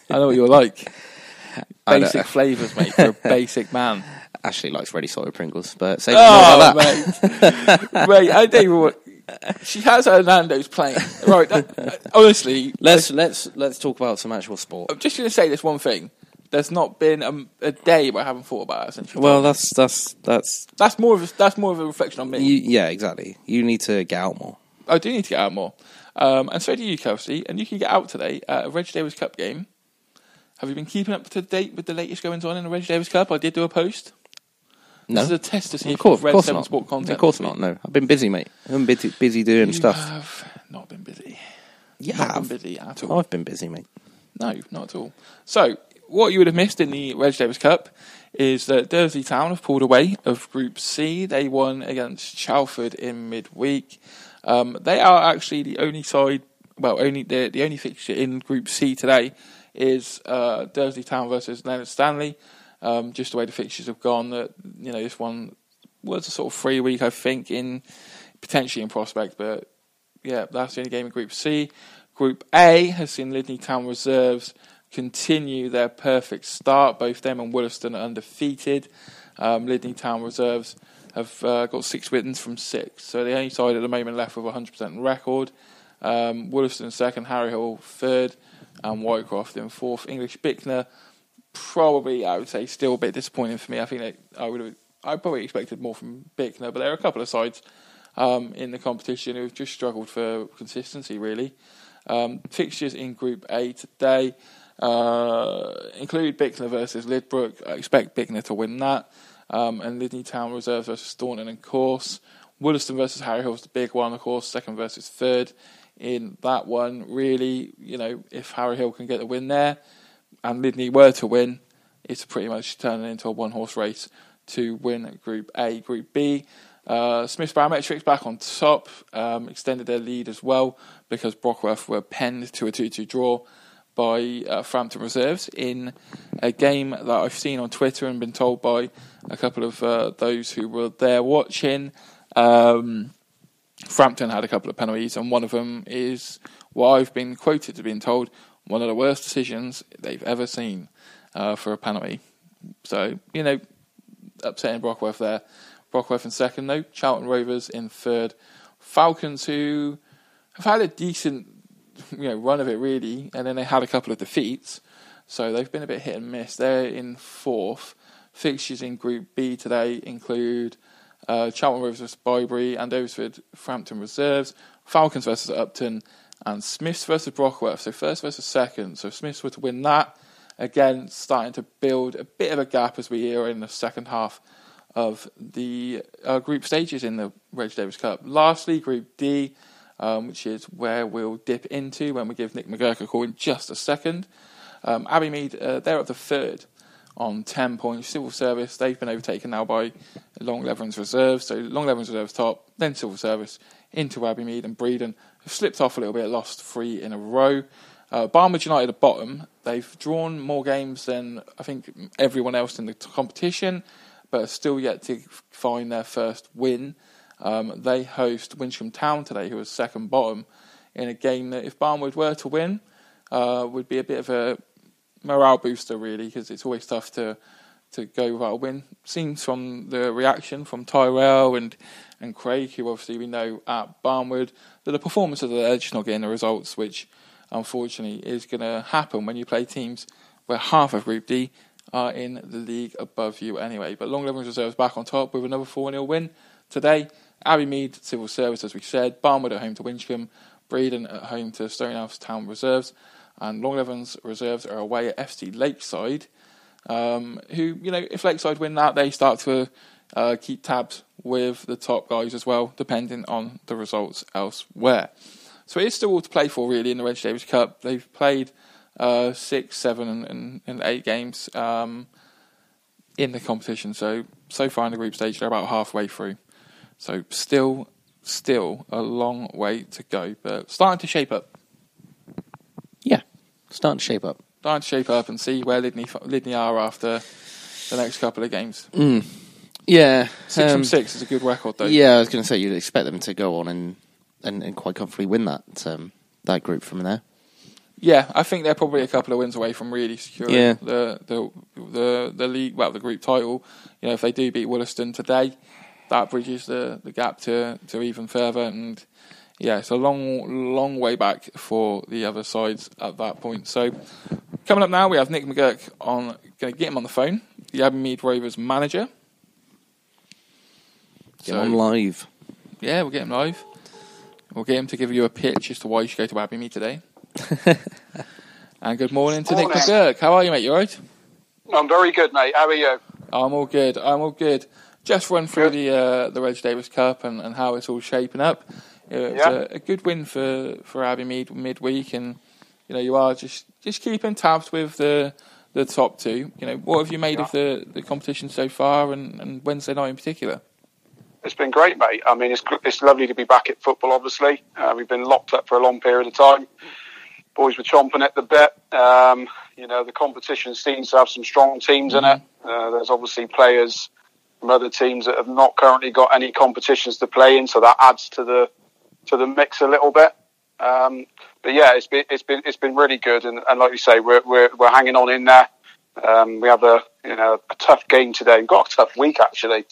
know what you're like. Basic flavours, mate, for a basic man. Ashley likes ready salted Pringles, but say no more oh, about Oh, that. mate. mate, I don't even want... She has her Nando's playing. Right, that, honestly, Let's let's let's talk about some actual sport. I'm just going to say this one thing. There's not been a, a day where I haven't thought about it since. Well, that's that's that's that's more of a, that's more of a reflection on me. you, yeah, exactly. You need to get out more. I do need to get out more, um, and so do you, Kelsey. And you can get out today at a Reg Davis Cup game. Have you been keeping up to date with the latest goings on in the Reg Davis Cup? I did do a post. No, This is a test to see of if course, you've read Seven not. Sport content. Of course not. No, I've been busy, mate. I've been busy, busy doing You stuff. have not been busy. You not been busy at all. I've been busy, mate. No, not at all. So, what you would have missed in the Reg Davis Cup is that Dursley Town have pulled away of Group C. They won against Chalford in midweek. Um, they are actually the only side, well, only the the only fixture in Group C today is uh, Dursley Town versus Leonard Stanley. Um, just the way the fixtures have gone, that you know this one was a sort of free week, I think, in potentially in prospect, but yeah, that's the only game in Group C. Group A has seen Lydney Town reserves continue their perfect start. Both them and Wollaston are undefeated. Um, Lydney Town reserves have uh, got six wins from six, so the only side at the moment left with a 100% record. Um, Wollaston second, Harrow Hill third, and Whitecroft in fourth. English Bickner probably I would say still a bit disappointing for me. I think I would have I probably expected more from Bickner, but there are a couple of sides um, in the competition who have just struggled for consistency really. Um, fixtures in Group A today uh, include Bickner versus Lydbrook. I expect Bickner to win that. Um, and Lydney Town reserves versus Staunton and Corse. Wollaston versus Harrow Hill's the big one, of course, second versus third in that one. Really, you know, if Harrow Hill can get the win there and Lydney were to win, it's pretty much turning into a one horse race to win Group A. Group B, uh, Smith's Barometrics back on top, um, extended their lead as well because Brockworth were penned to a 2 2 draw by uh, Frampton Reserves in a game that I've seen on Twitter and been told by a couple of uh, those who were there watching. Um, Frampton had a couple of penalties, and one of them is what I've been quoted to being told one of the worst decisions they've ever seen uh, for a penalty. So, you know, upsetting Brockworth there. Brockworth in second, though. Charlton Rovers in third. Falcons, who have had a decent you know run of it really, and then they had a couple of defeats, so they've been a bit hit and miss. They're in fourth. Fixtures in Group B today include uh, Charlton Rovers versus Bibury, Andoversford, Frampton Reserves, Falcons versus Upton, and Smiths versus Brockworth. So first versus second. So Smiths were to win that. Again, starting to build a bit of a gap as we are in the second half of the uh, group stages in the Reg Davis Cup. Lastly, Group D, um, which is where we'll dip into when we give Nick McGuirk a call in just a second. Um, Abbeymead, uh, they're up to third on 10 points. Civil Service, they've been overtaken now by Long Levens Reserves. So Long Levens Reserves top, then Civil Service into Abbeymead and Breeden have slipped off a little bit, lost three in a row. Uh, Barnwood United at bottom. They've drawn more games than I think everyone else in the competition, but are still yet to find their first win. Um, they host Winchcombe Town today, who is second bottom, in a game that if Barnwood were to win, uh, would be a bit of a morale booster, really, because it's always tough to to go without a win. Seems from the reaction from Tyrell and and Craig, who obviously we know at Barnwood, that the performance of they're just not getting the results, which unfortunately is going to happen when you play teams where half of Group D are in the league above you anyway. But Long Reserves back on top with another 4 0 win today. Abbeymead, Civil Service, as we said. Barnwood at home to Winchcombe. Breeden at home to Stonehouse Town Reserves. And Long Levens Reserves are away at FC Lakeside. Um, who, you know, if Lakeside win that, they start to uh, keep tabs with the top guys as well, depending on the results elsewhere. So it is still all to play for, really, in the Reg Davis Cup. They've played uh, six, seven, and, and, and eight games um, in the competition. So so far in the group stage, they're about halfway through. So still, still a long way to go, but starting to shape up. Yeah, starting to shape up. Starting to shape up and see where Lydney, Lydney are after the next couple of games. Yeah, Six um, from six is a good record, though. Yeah, I was going to say you'd expect them to go on and, and, and quite comfortably win that um, that group from there. Yeah, I think they're probably a couple of wins away from really securing Yeah. the, the the the league, well, the group title. You know, if they do beat Wollaston today, that bridges the, the gap to, to even further. And yeah, it's a long long way back for the other sides at that point. So, coming up now, we have Nick McGuirk on. Going to get him on the phone. The Abbeymead Rovers manager. Get on live. Yeah, we'll get him live. We'll get him to give you a pitch as to why you should go to Abbeymead today. and good morning to Nick McGuirk. How are you, mate? You alright? I'm very good, mate. How are you? I'm all good. I'm all good. Just run through the uh, the Reg Davis Cup and, and how it's all shaping up. It was Yeah. a, a good win for for Abbeymead midweek, and you know you are just just keeping tabs with the the top two. You know what have you made of the, the competition so far, and, and Wednesday night in particular? It's been great, mate. I mean, it's it's lovely to be back at football. Obviously, uh, we've been locked up for a long period of time. Boys were chomping at the bit. Um, you know, the competition seems to have some strong teams in it. Uh, there's obviously players from other teams that have not currently got any competitions to play in, so that adds to the to the mix a little bit. Um, but yeah, it's been it's been it's been really good, and, and like you say, we're we're we're hanging on in there. Um, we have a you know a tough game today. We've got a tough week actually.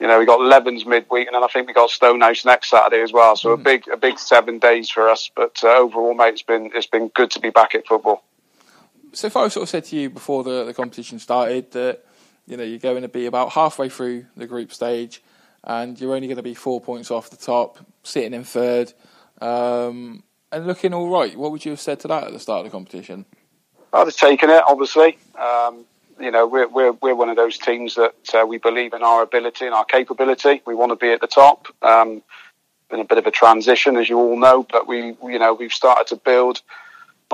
You know, we got Levens midweek, and then I think we got Stonehouse next Saturday as well. So a big, a big seven days for us. But uh, overall, mate, it's been it's been good to be back at football. So if I sort of said to you before the, the competition started that you know you're going to be about halfway through the group stage, and you're only going to be four points off the top, sitting in third, um, and looking all right, what would you have said to that at the start of the competition? I'd have taken it, obviously. Um, you know, we're, we're, we're one of those teams that uh, we believe in our ability and our capability. We want to be at the top. Um, been a bit of a transition, as you all know, but we, you know, we've started to build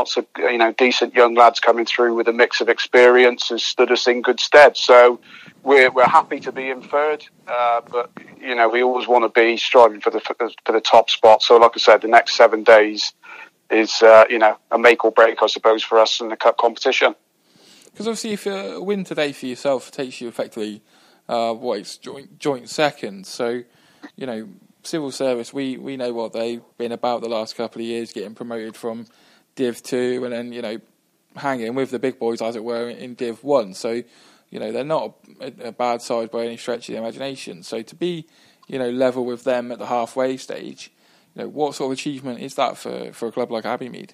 lots of, you know, decent young lads coming through with a mix of experience has stood us in good stead. So we're, we're happy to be in third, uh, but, you know, we always want to be striving for the, for the, top spot. So, like I said, the next seven days is, uh, you know, a make or break, I suppose, for us in the cup competition. Because obviously, if a win today for yourself takes you effectively, uh, what it's joint joint second. So, you know, civil service, we we know what they've been about the last couple of years, getting promoted from Div two, and then you know, hanging with the big boys as it were in Div one. So, you know, they're not a, a bad side by any stretch of the imagination. So to be, you know, level with them at the halfway stage, you know, what sort of achievement is that for for a club like Abbeymead?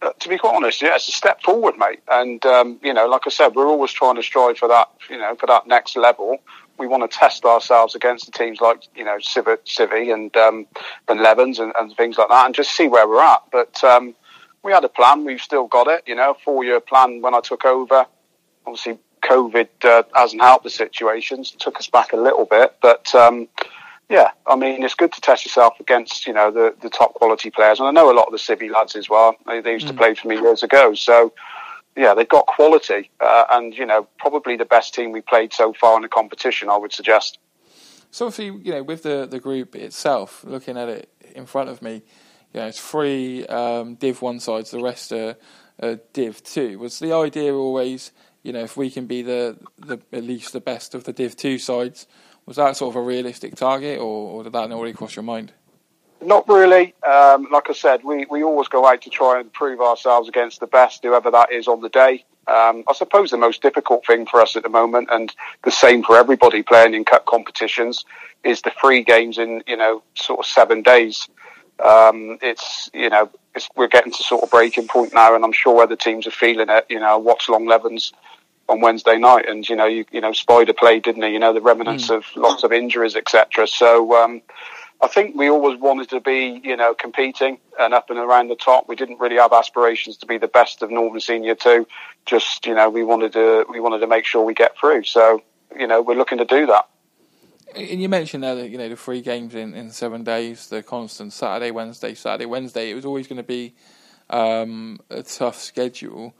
Uh, to be quite honest, yeah, it's a step forward, mate. And um, you know, like I said, we're always trying to strive for that, you know, for that next level. We want to test ourselves against the teams like you know Civi, Civi and um, and Levens and, and things like that, and just see where we're at. But um, we had a plan. We've still got it. You know, four year plan when I took over. Obviously, COVID uh, hasn't helped the situations. It took us back a little bit, but. Um, yeah, I mean, it's good to test yourself against, you know, the, the top quality players. And I know a lot of the Civi lads as well. They, they used to play for me years ago. So, yeah, they've got quality. Uh, and, you know, probably the best team we played so far in the competition, I would suggest. So obviously, you know, with the, the group itself, looking at it in front of me, you know, it's three um, Div one sides, the rest are uh, Div two. Was the idea always, you know, if we can be the, the at least the best of the Div two sides, was that sort of a realistic target, or, or did that not really cross your mind? Not really. Um, like I said, we, we always go out to try and prove ourselves against the best, whoever that is on the day. Um, I suppose the most difficult thing for us at the moment, and the same for everybody playing in cup competitions, is the free games in you know sort of seven days. Um, it's you know it's, we're getting to sort of breaking point now, and I'm sure other teams are feeling it. You know, I watched Long Levens on Wednesday night, and you know you you know Spider played, didn't he? You know the remnants of lots of injuries, etc. So. Um, I think we always wanted to be, you know, competing and up and around the top. We didn't really have aspirations to be the best of Northern Senior Two. Just, you know, we wanted to we wanted to make sure we get through. So, you know, we're looking to do that. And you mentioned there that you know the three games in, in seven days, the constant Saturday, Wednesday, Saturday, Wednesday. It was always going to be um, a tough schedule.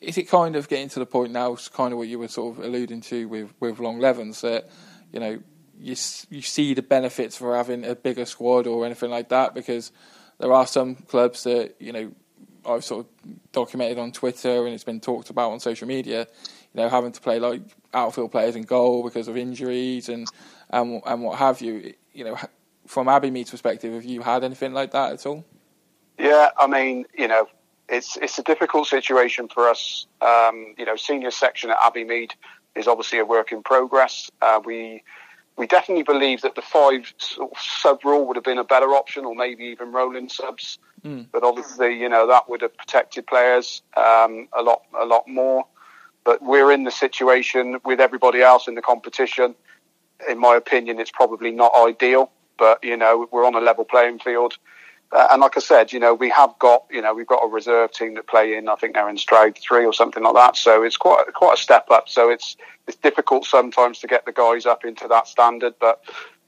Is it kind of getting to the point now? It's kind of what you were sort of alluding to with with Long Levens that you know you you see the benefits for having a bigger squad or anything like that because there are some clubs that you know I've sort of documented on Twitter and it's been talked about on social media. You know, having to play like outfield players in goal because of injuries and and and what have you. You know, from Abbeymead's perspective, have you had anything like that at all? Yeah, I mean, you know, it's it's a difficult situation for us. Um, you know, senior section at Abbeymead is obviously a work in progress. Uh, we we definitely believe that the five sub rule would have been a better option, or maybe even rolling subs. Mm. But obviously, you know that would have protected players um, a lot, a lot more. But we're in the situation with everybody else in the competition. In my opinion, it's probably not ideal. But you know, we're on a level playing field. Uh, and like I said, you know, we have got, you know, we've got a reserve team that play in. I think they're in Stroud three or something like that. So it's quite quite a step up. So it's it's difficult sometimes to get the guys up into that standard. But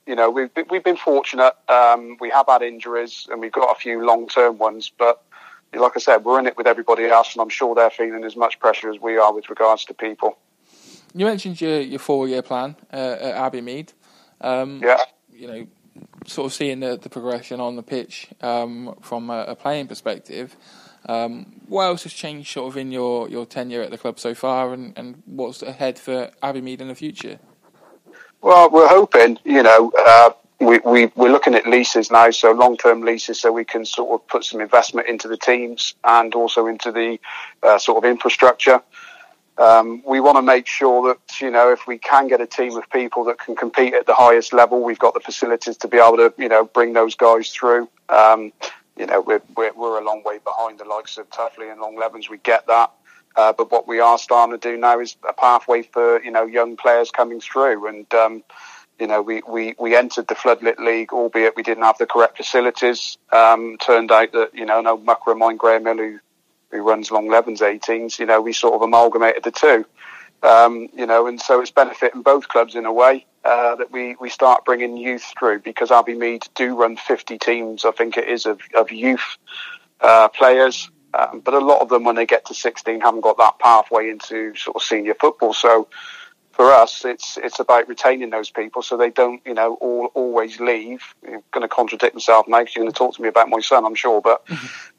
you know, we've we've been fortunate. Um, we have had injuries and we've got a few long term ones. But like I said, we're in it with everybody else, and I'm sure they're feeling as much pressure as we are with regards to people. You mentioned your your four year plan uh, at Abbeymead. Um, Yeah. You know, sort of seeing the, the progression on the pitch um, from a, a playing perspective. Um, what else has changed sort of in your, your tenure at the club so far, and, and what's ahead for Abbeymead in the future? Well, we're hoping, you know, uh, we, we, we're looking at leases now, so long term leases, so we can sort of put some investment into the teams and also into the uh, sort of infrastructure. Um, we want to make sure that, you know, if we can get a team of people that can compete at the highest level, we've got the facilities to be able to, you know, bring those guys through. Um, you know, we're, we're, we're a long way behind the likes of Tuffley and Long Levens. We get that. Uh, but what we are starting to do now is a pathway for, you know, young players coming through. And, um, you know, we, we, we entered the Floodlit League, albeit we didn't have the correct facilities. Um, turned out that, you know, no mucker of mine, Graham Mill, who, who runs Long Levens 18s, you know, we sort of amalgamated the two. Um, you know, and so it's benefiting both clubs in a way uh, that we, we start bringing youth through because Abbeymead do run 50 teams, I think it is, of, of youth uh, players. Um, but a lot of them, when they get to 16, haven't got that pathway into sort of senior football. So for us, it's it's about retaining those people so they don't, you know, all always leave. I'm going to contradict myself now because you're going to talk to me about my son, I'm sure. But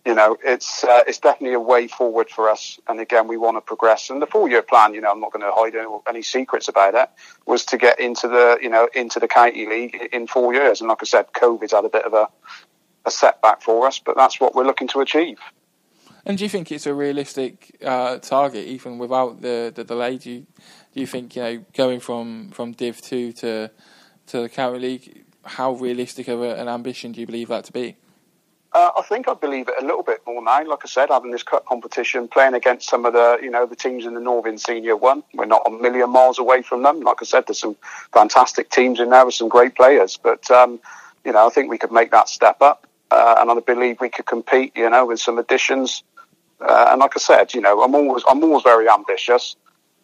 you know, it's uh, it's definitely a way forward for us. And again, we want to progress. And the four year plan, you know, I'm not going to hide any, secrets about it, was to get into the you know into the county league in four years. And like I said, COVID's had a bit of a a setback for us, but that's what we're looking to achieve. And do you think it's a realistic uh, target, even without the, the delay? Do you, you think you know going from, from Div two to to the county league? How realistic of a, an ambition do you believe that to be? Uh, I think I believe it a little bit more now. Like I said, having this cup competition, playing against some of the you know the teams in the Northern Senior One, we're not a million miles away from them. Like I said, there's some fantastic teams in there with some great players, but um, you know I think we could make that step up, uh, and I believe we could compete. You know, with some additions. Uh, and like I said, you know, I'm always I'm always very ambitious.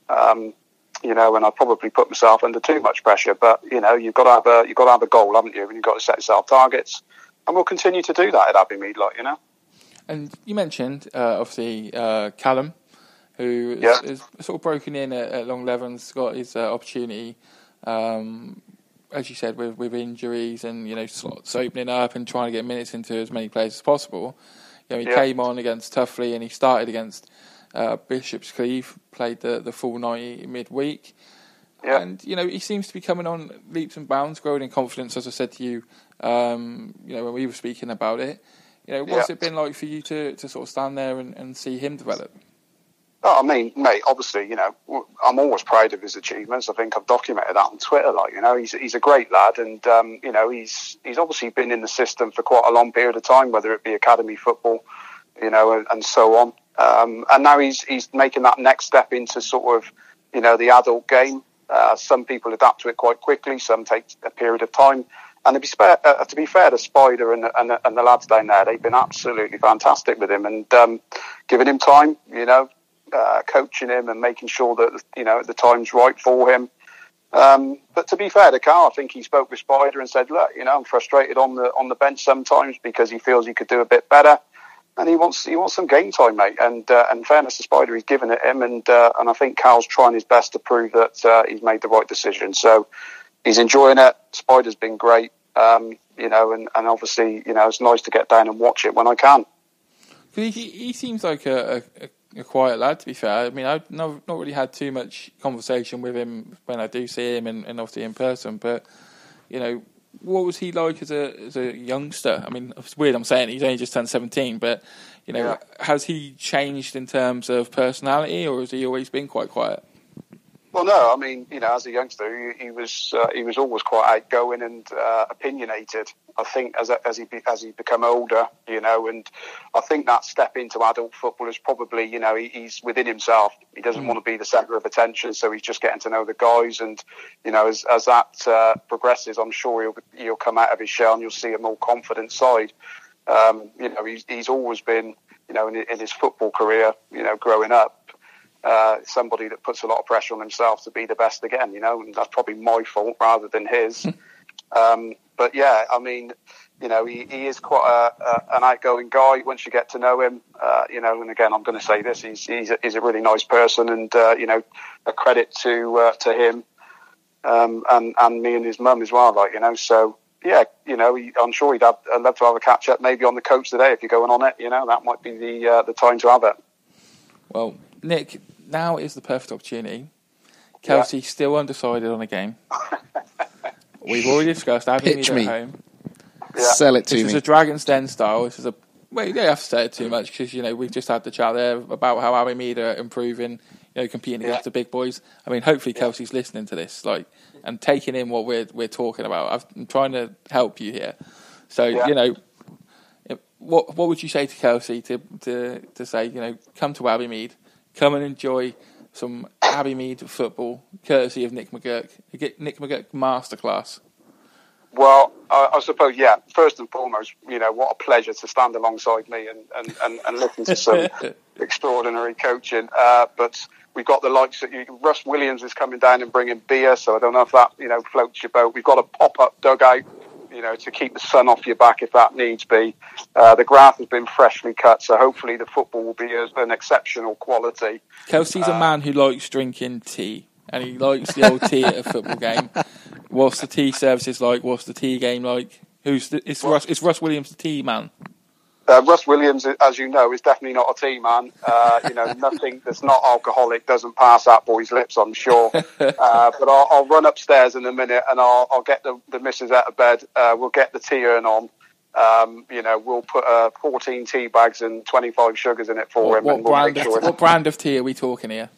Um, you know, and I probably put myself under too much pressure. But you know, you've got to have a you've got to have a goal, haven't you? And you've got to set yourself targets, and we'll continue to do that at Abbeymead, like you know. And you mentioned uh, obviously uh, Callum, who Yeah. is, is sort of broken in at, at Long Levens, got his uh, opportunity. Um, as you said, with, with injuries and you know slots opening up and trying to get minutes into as many players as possible. You know, he Yeah. came on against Tuffley and he started against uh, Bishop's Cleeve, played the, the full ninety midweek. Yeah. And you know he seems to be coming on leaps and bounds, growing in confidence. As I said to you, um, you know when we were speaking about it, you know what's Yeah. it been like for you to, to sort of stand there and, and see him develop? Oh, I mean, mate, obviously, you know, I'm always proud of his achievements. I think I've documented that on Twitter. Like, you know, he's he's a great lad, and um, you know, he's he's obviously been in the system for quite a long period of time, whether it be academy football, you know, and, and so on. Um, and now he's he's making that next step into sort of, you know, the adult game. Uh, some people adapt to it quite quickly. Some take a period of time. And to be, fair, uh, to be fair to Spider and, and, and the lads down there, they've been absolutely fantastic with him and um, giving him time. You know, uh, coaching him and making sure that you know the time's right for him. Um, but to be fair to Carl, I think he spoke with Spider and said, "Look, you know, I'm frustrated on the on the bench sometimes because he feels he could do a bit better, and he wants he wants some game time, mate." And uh, and fairness to Spider, he's given it him, and uh, and I think Carl's trying his best to prove that uh, he's made the right decision. So he's enjoying it. Spider's been great, um, you know, and, and obviously, you know, it's nice to get down and watch it when I can. he, he seems like a, a, a quiet lad, to be fair. I mean, I've not, not really had too much conversation with him when I do see him and, and obviously in person, but, you know, what was he like as a as a youngster? I mean, it's weird I'm saying he's only just turned 17, but, you know, Yeah. has he changed in terms of personality or has he always been quite quiet? Well, no, I mean, you know, as a youngster, he, he was uh, he was always quite outgoing and uh, opinionated. I think as as he as he become older, you know, and I think that step into adult football is probably, you know, he, he's within himself. He doesn't mm. want to be the centre of attention, so he's just getting to know the guys. And you know, as as that uh, progresses, I'm sure he'll he'll come out of his shell and you'll see a more confident side. Um, you know, he's he's always been, you know, in, in his football career, you know, growing up uh, somebody that puts a lot of pressure on himself to be the best again, you know, and that's probably my fault rather than his. um, but yeah, I mean, you know, he, he is quite a, a, an outgoing guy once you get to know him, uh, you know, and again, I'm going to say this, he's, he's, a, he's a really nice person and, uh, you know, a credit to, uh, to him, um, and, and me and his mum as well, like, you know, so, yeah, you know, he, I'm sure he'd have, I'd love to have a catch up maybe on the coach today if you're going on it. You know, that might be the uh, the time to have it. Well, Nick, now is the perfect opportunity. Kelsey yeah. still undecided on a game. We've already discussed having Pitch me. at home. Yeah. Sell it to this me. This is a Dragon's Den style. This is a well, you don't have to say it too much because you know we've just had the chat there about how Abbeymead are improving, you know, competing yeah. against the big boys. I mean, hopefully Kelsey's listening to this, like, and taking in what we're we're talking about. I'm trying to help you here. So yeah. you know, what what would you say to Kelsey to to to say you know come to Abbeymead, come and enjoy some Abbeymead football, courtesy of Nick McGuirk. Nick McGuirk masterclass. Well, I, I, suppose, yeah. First and foremost, you know, what a pleasure to stand alongside me and, and, and, and listen to some extraordinary coaching. Uh, but we've got the likes of Russ Williams is coming down and bringing beer, so I don't know if that you know floats your boat. We've got a pop up dugout you know, to keep the sun off your back if that needs be. Uh, the grass has been freshly cut, so hopefully the football will be of an exceptional quality. Kelsey's uh, a man who likes drinking tea, and he likes the old tea at a football game. What's the tea services like? What's the tea game like? Who's the, it's Russ? It's Russ Williams the tea man. Uh, Russ Williams, as you know, is definitely not a tea man. Uh, you know, nothing that's not alcoholic doesn't pass that boy's lips, I'm sure. Uh, but I'll, I'll, run upstairs in a minute and I'll, I'll get the, the missus out of bed. Uh, we'll get the tea urn on. Um, you know, we'll put uh, 14 tea bags and 25 sugars in it for what, him. What, we'll brand of, what brand of tea are we talking here?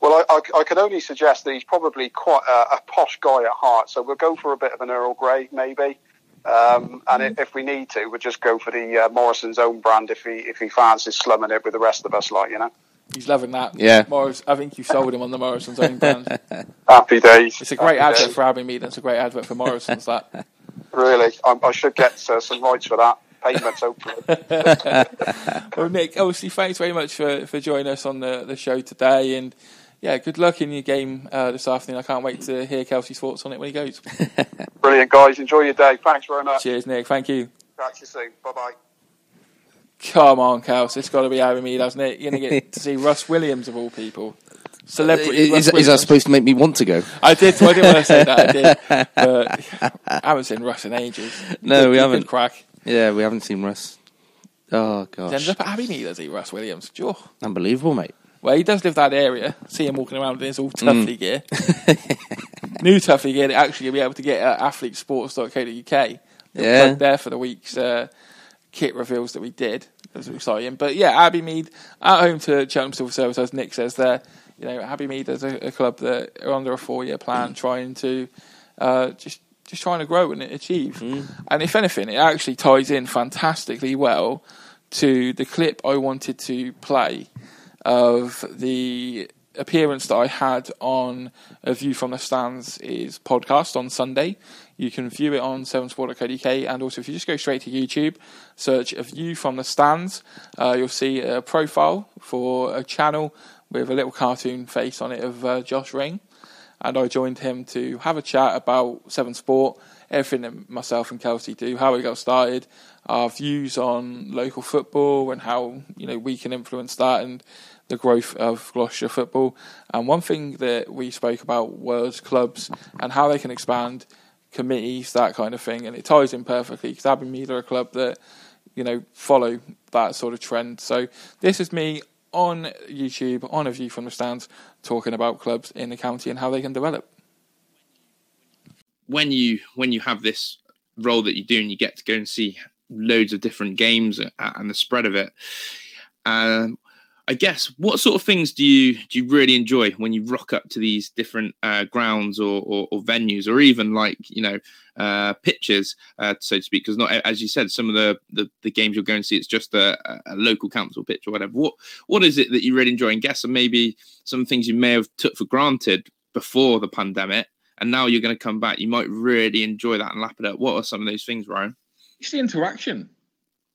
Well, I, I, I, can only suggest that he's probably quite a, a, posh guy at heart, so we'll go for a bit of an Earl Grey, maybe. Um, and if we need to, we'll just go for the uh, Morrison's own brand if he if he fancies slumming it with the rest of us, like you know. He's loving that. Yeah. Morris, I think you sold him on the Morrison's own brand. Happy days. It's a great Happy advert days. for Abbeymead. It's a great advert for Morrison's. That. Really, I, I should get uh, some rights for that. Payments, hopefully. well, Nick, obviously, thanks very much for, for joining us on the, the show today. And yeah, good luck in your game uh, this afternoon. I can't wait to hear Kelsey's thoughts on it when he goes. Brilliant, guys. Enjoy your day. Thanks very much. Cheers, Nick. Thank you. Catch you soon. Bye bye. Come on, Kelsey. It's got to be Abbeymead, hasn't it? You're going to get to see Russ Williams, of all people. Celebrity. Is, is, that supposed to make me want to go? I did. I didn't want to say that. I did. But I haven't seen Russ in ages. No, good, we haven't. crack. Yeah, we haven't seen Russ. Oh, gosh. He ends up at Abbeymead, does he, Russ Williams? Sure. Unbelievable, mate. Well, he does live that area. See him walking around in his all Tuffy mm. gear. New Tuffy gear that actually you'll be able to get at athletesports.co.uk. Yeah. There for the week's uh, kit reveals that we did. That's exciting. But yeah, Abbeymead at home to Cheltenham Civil Service, as Nick says there. You know, Abbeymead is a, a club that are under a four-year plan, mm. trying to uh, just just trying to grow and achieve. Mm. And if anything, it actually ties in fantastically well to the clip I wanted to play of the appearance that I had on A View from the Stands is podcast on Sunday. You can view it on 7sport.co.uk and also if you just go straight to YouTube, search A View from the Stands, uh, you'll see a profile for a channel with a little cartoon face on it of uh, Josh Ring. And I joined him to have a chat about Seven Sport, everything that myself and Kelsey do, how we got started, our views on local football and how you know we can influence that and the growth of Gloucestershire football. And one thing that we spoke about was clubs and how they can expand, committees, that kind of thing. And it ties in perfectly because Abbeymead are a club that, you know, follow that sort of trend. So this is me on YouTube, on A View from the Stands, talking about clubs in the county and how they can develop. When you when you have this role that you do and you get to go and see loads of different games and the spread of it, um, I guess what sort of things do you do you really enjoy when you rock up to these different uh, grounds or, or, or, venues or even like you know uh, pitches, uh, so to speak? Because not as you said, some of the, the, the games you're going to see it's just a, a, local council pitch or whatever. What what is it that you really enjoy? And guess and maybe some things you may have took for granted before the pandemic, and now you're going to come back. You might really enjoy that and lap it up. What are some of those things, Ryan? It's the interaction.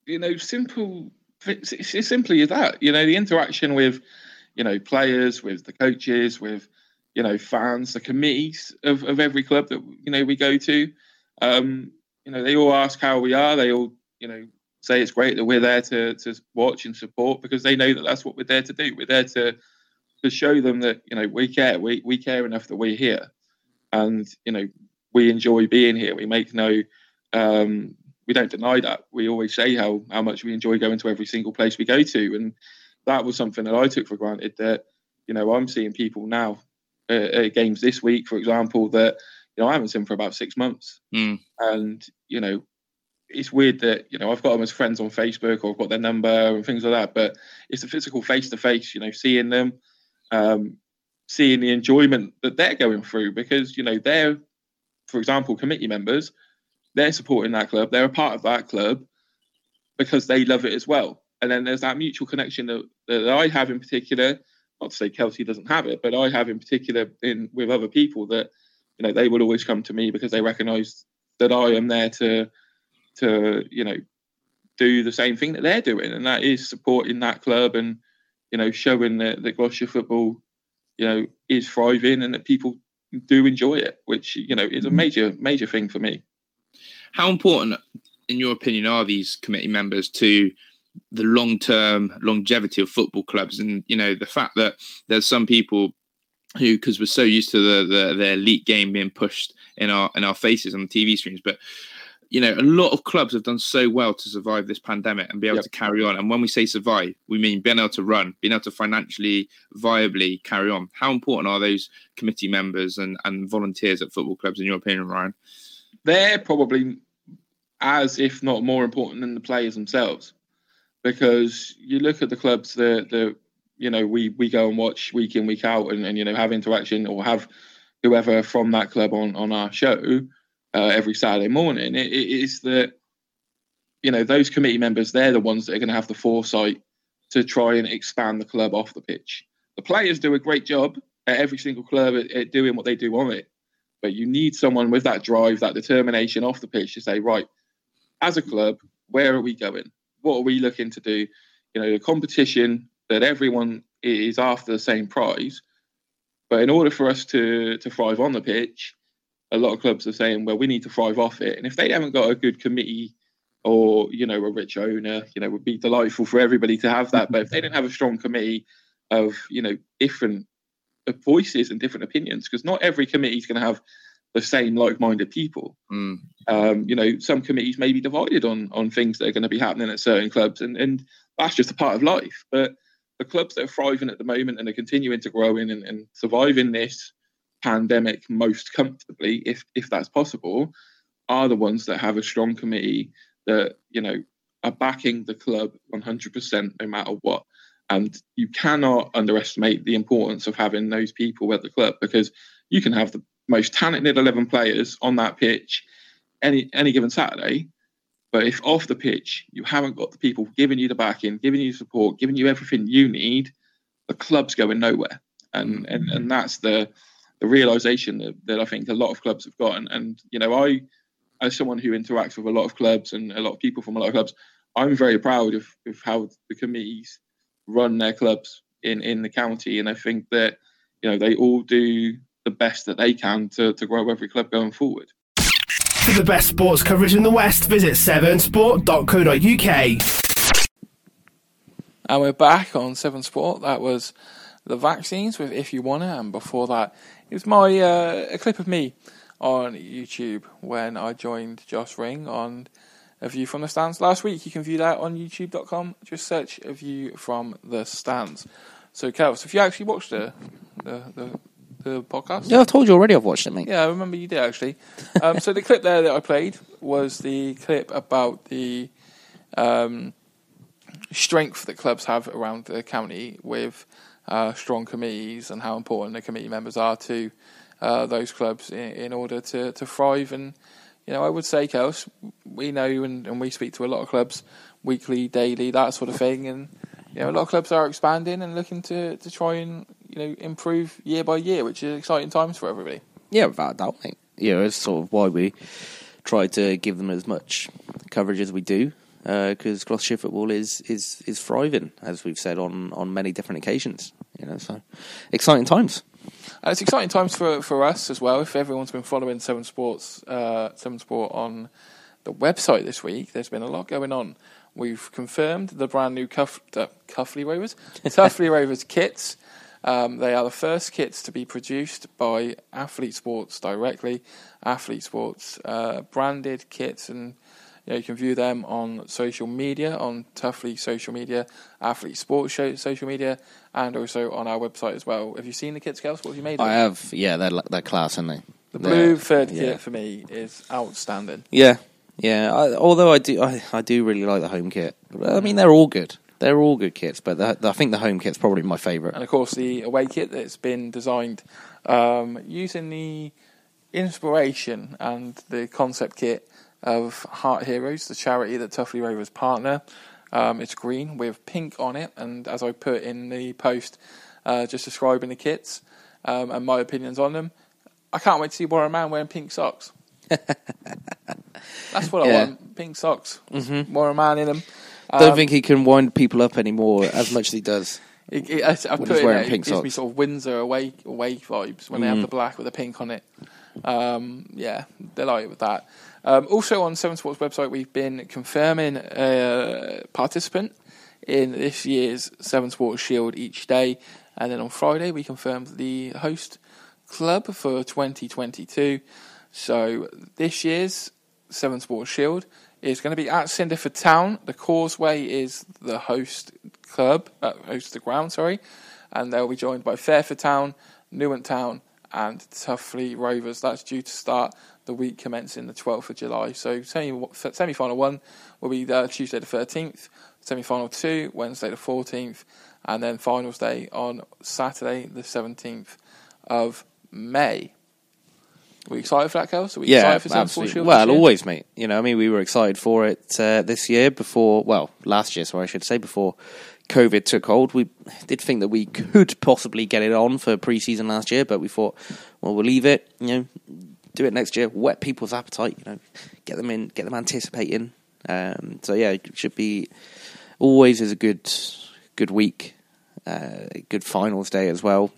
You know, simple it's, it's simply as that. You know, the interaction with, you know, players, with the coaches, with, you know, fans, the committees of, of every club that you know we go to. Um, you know, they all ask how we are. They all, you know, say it's great that we're there to to watch and support because they know that that's what we're there to do. We're there to to show them that you know we care. We we care enough that we're here, and you know we enjoy being here. We make no um, we don't deny that. We always say how how much we enjoy going to every single place we go to, and that was something that I took for granted. That you know I'm seeing people now uh, at games this week, for example, that you know I haven't seen for about six months, mm. and you know it's weird that you know I've got them as friends on Facebook or I've got their number and things like that, but it's the physical face to face, you know, seeing them, um, seeing the enjoyment that they're going through because you know they're, for example, committee members they're supporting that club. They're a part of that club because they love it as well. And then there's that mutual connection that, that I have in particular. Not to say Kelsey doesn't have it, but I have in particular in with other people that you know they will always come to me because they recognise that I am there to to you know do the same thing that they're doing, and that is supporting that club and you know showing that, that Gloucester football you know is thriving and that people do enjoy it, which you know is a mm-hmm. major major thing for me. How important, in your opinion, are these committee members to the long term longevity of football clubs? And you know, the fact that there's some people who, because we're so used to the, the the elite game being pushed in our in our faces on the TV screens, but you know, a lot of clubs have done so well to survive this pandemic and be able yep. to carry on. And when we say survive, we mean being able to run, being able to financially viably carry on. How important are those committee members and, and volunteers at football clubs, in your opinion, Ryan? they're probably as if not more important than the players themselves because you look at the clubs that the you know we we go and watch week in week out and, and you know have interaction or have whoever from that club on on our show uh, every Saturday morning it, it is that you know those committee members they're the ones that are going to have the foresight to try and expand the club off the pitch the players do a great job at every single club at, at doing what they do on it but you need someone with that drive, that determination off the pitch to say, right, as a club, where are we going? What are we looking to do? You know, the competition that everyone is after the same prize. But in order for us to to thrive on the pitch, a lot of clubs are saying, well, we need to thrive off it. And if they haven't got a good committee or, you know, a rich owner, you know, would be delightful for everybody to have that. But if they don't have a strong committee of, you know, different voices and different opinions because not every committee is going to have the same like-minded people. Mm. Um, you know, some committees may be divided on on things that are going to be happening at certain clubs, and and that's just a part of life. But the clubs that are thriving at the moment and are continuing to grow in and, and surviving this pandemic most comfortably, if if that's possible, are the ones that have a strong committee that you know are backing the club 100% no matter what. And you cannot underestimate the importance of having those people at the club because you can have the most talented 11 players on that pitch any any given Saturday. But if off the pitch you haven't got the people giving you the backing, giving you support, giving you everything you need, the club's going nowhere. And and, and mm-hmm. that's the the realization that, that I think a lot of clubs have got. And, and you know, I as someone who interacts with a lot of clubs and a lot of people from a lot of clubs, I'm very proud of, of how the committees run their clubs in in the county, and I think that you know they all do the best that they can to, to grow every club going forward. For the best sports coverage in the West, visit severnsport.co.uk. And we're back on Severn Sport. That was the vaccines with If You Wanna, and before that, it was my uh, a clip of me on YouTube when I joined Josh Ring on a view from the stands last week. You can view that on youtube.com. Just search a view from the stands. So, Kels, if you actually watched the, the, the, the podcast? Yeah, I told you already I've watched it, mate. Yeah, I remember you did actually. Um, so, the clip there that I played was the clip about the um, strength that clubs have around the county with uh, strong committees and how important the committee members are to uh, those clubs in, in, order to, to thrive. And, you know, I would say, Kels, we know and, and we speak to a lot of clubs weekly, daily, that sort of thing. And, you know, a lot of clubs are expanding and looking to, to try and, you know, improve year by year, which is exciting times for everybody. Yeah, without a doubt, mate. You know, it's sort of why we try to give them as much coverage as we do because uh, Gloucestershire football is, is is thriving, as we've said on, on many different occasions. You know, so exciting times. Uh, it's exciting times for for us as well. If everyone's been following Severn Sports, uh, Severn Sport on the website this week, there's been a lot going on. We've confirmed the brand new Cuff, uh, Cuffley Rovers, Tuffley Rovers kits. Um, they are the first kits to be produced by Athlete Sports directly. Athlete Sports uh, branded kits and you, know, you can view them on social media, on Tuffley social media, Athlete Sports show, social media, and also on our website as well. Have you seen the kit scales? What have you made? I have. Yeah, they're they're class, aren't they? The blue third yeah. kit for me is outstanding. Yeah, yeah. I, although I do, I, I do really like the home kit. I mean, they're all good. They're all good kits, but the, the, I think the home kit's probably my favourite. And of course, the away kit that's been designed um, using the inspiration and the concept kit of Heart Heroes, the charity that Tuffley Rovers partner. Um, it's green with pink on it, and as I put in the post, uh, just describing the kits um, and my opinions on them, I can't wait to see Warren Man wearing pink socks. That's what yeah. I want: pink socks. Mm-hmm. Warren Man in them. Um, Don't think he can wind people up anymore as much as he does. It, it, I, I put it, wearing it, pink it gives socks. me sort of Windsor away away vibes when mm. they have mm. the black with the pink on it. Um, yeah, delighted with that. Um, also on Severn Sports website, we've been confirming a participant in this year's Severn Sports Shield each day, and then on Friday we confirmed the host club for 2022. So this year's Severn Sports Shield is going to be at Cinderford Town. The Causeway is the host club, uh, host the ground, sorry, and they'll be joined by Fairford Town, Newent Town, and Tuffley Rovers. That's due to start the week commencing the 12th of July. So semi final one will be uh, Tuesday the 13th, semi final two Wednesday the 14th, and then finals day on Saturday the 17th of May. Are we excited for that, Kels? Are we yeah, excited for absolutely. Well, always, mate. You know, I mean, we were excited for it uh, this year before, well, last year, so I should say, before COVID took hold. We did think that we could possibly get it on for pre-season last year, but we thought, well, we'll leave it. You know, do it next year. Whet people's appetite. You know, get them in, get them anticipating. Um, so yeah, it should be always is a good good week, uh, good finals day as well.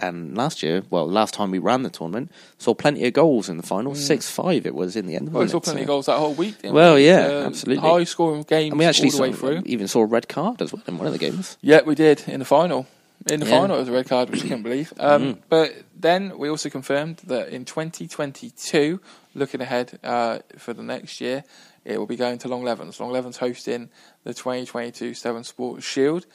And last year, well, last time we ran the tournament, saw plenty of goals in the final. Mm. Six five, it was in the end. Well, we saw plenty so. of goals that whole week. well, we? yeah, uh, absolutely. High scoring games. And we actually all the way through. even saw a red card as well in one of the games. Yeah, we did in the final. In the yeah. final, it was a red card, which I can't believe. Um, mm. But then we also confirmed that in 2022, looking ahead uh, for the next year, it will be going to Longleven. Longlevens. Long Levens hosting the 2022 Severn Sports Shield.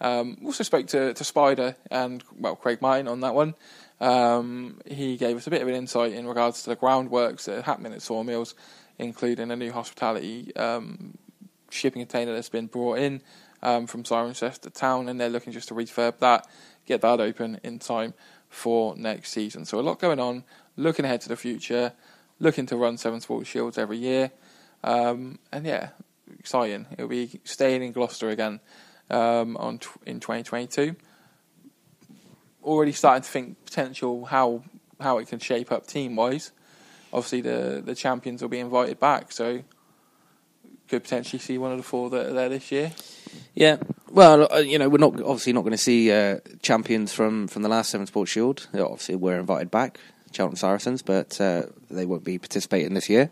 Um, also spoke to, to Spider and well Craig Martin on that one. Um, he gave us a bit of an insight in regards to the groundworks that are happening at Sawmills, including a new hospitality um, shipping container that's been brought in um, from Cirencester Town, and they're looking just to refurb that, get that open in time for next season. So a lot going on, looking ahead to the future, looking to run Severn Sports Shields every year, um, and yeah, exciting. It'll be staying in Gloucester again um, on t- in 2022. Already starting to think potential how how it can shape up team wise. Obviously, the the champions will be invited back, so could potentially see one of the four that are there this year. Yeah, well, uh, you know, we're not obviously not going to see uh, champions from, from the last Severn Sports Shield. Obviously, we're invited back, Cheltenham Saracens, but uh, they won't be participating this year.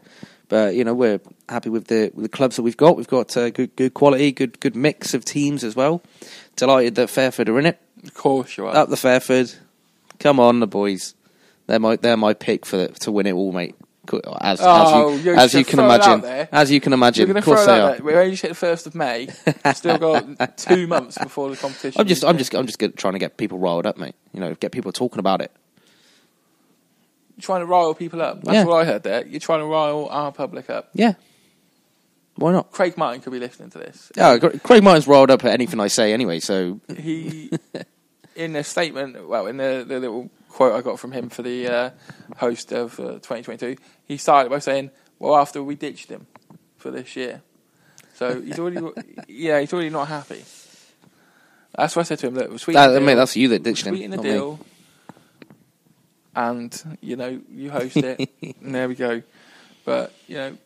But you know, we're happy with the with the clubs that we've got. We've got uh, good good quality, good good mix of teams as well. Delighted that Fairford are in it. Of course, you are. Up the Fairford. Come on, the boys. They're my they're my pick for the, to win it all, mate as, oh, as you, as you can imagine. As you can imagine, of course they are. We're only hit the first of May. Still got two months before the competition. I'm just, I'm just, I'm just trying to get people riled up, mate. You know, get people talking about it. You're trying to rile people up. That's yeah. what I heard there. You're trying to rile our public up. Yeah. Why not? Craig Martin could be listening to this. Yeah, Craig Martin's riled up at anything I say anyway. So He, in a statement, well, in the, the little quote I got from him for the uh, host of uh, 2022, he started by saying, "Well, after we ditched him for this year, so he's already, yeah, he's already not happy." That's what I said to him. Look, sweeten that, mate, that's you that ditched him. sweeten the not me. deal, and you know you host it. and there we go. But you know,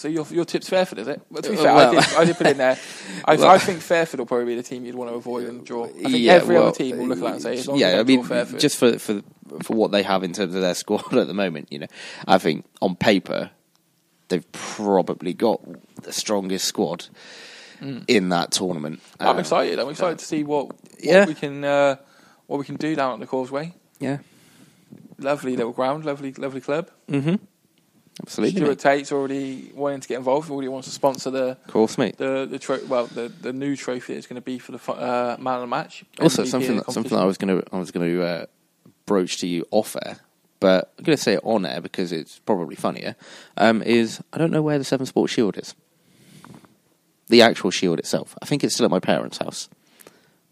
so your your tip's Fairford, is it? But to be Uh, fair, well- I, did, I did put in there. I, Well- I think Fairford will probably be the team you'd want to avoid and draw. I think Yeah, every well, other team will look at that and say, as long yeah, as I mean, Fairford. just for for for what they have in terms of their squad at the moment, you know, I think on paper they've probably got the strongest squad in that tournament. Mm. I'm Um, excited. I'm excited to see what, what Yeah. we can uh, what we can do down at the Causeway. Yeah, Lovely little ground, lovely lovely club. mm-hmm. Absolutely, Stuart. Tate's already wanting to get involved. Already wants to sponsor the of course, mate. the the tro- well the the new trophy that's going to be for the uh, man of the match. Also, MVP something that, something that I was going to I was going to uh, broach to you off air, but I'm going to say it on air because it's probably funnier. Um, is I don't know where the Severn Sports Shield is. The actual shield itself. I think it's still at my parents' house,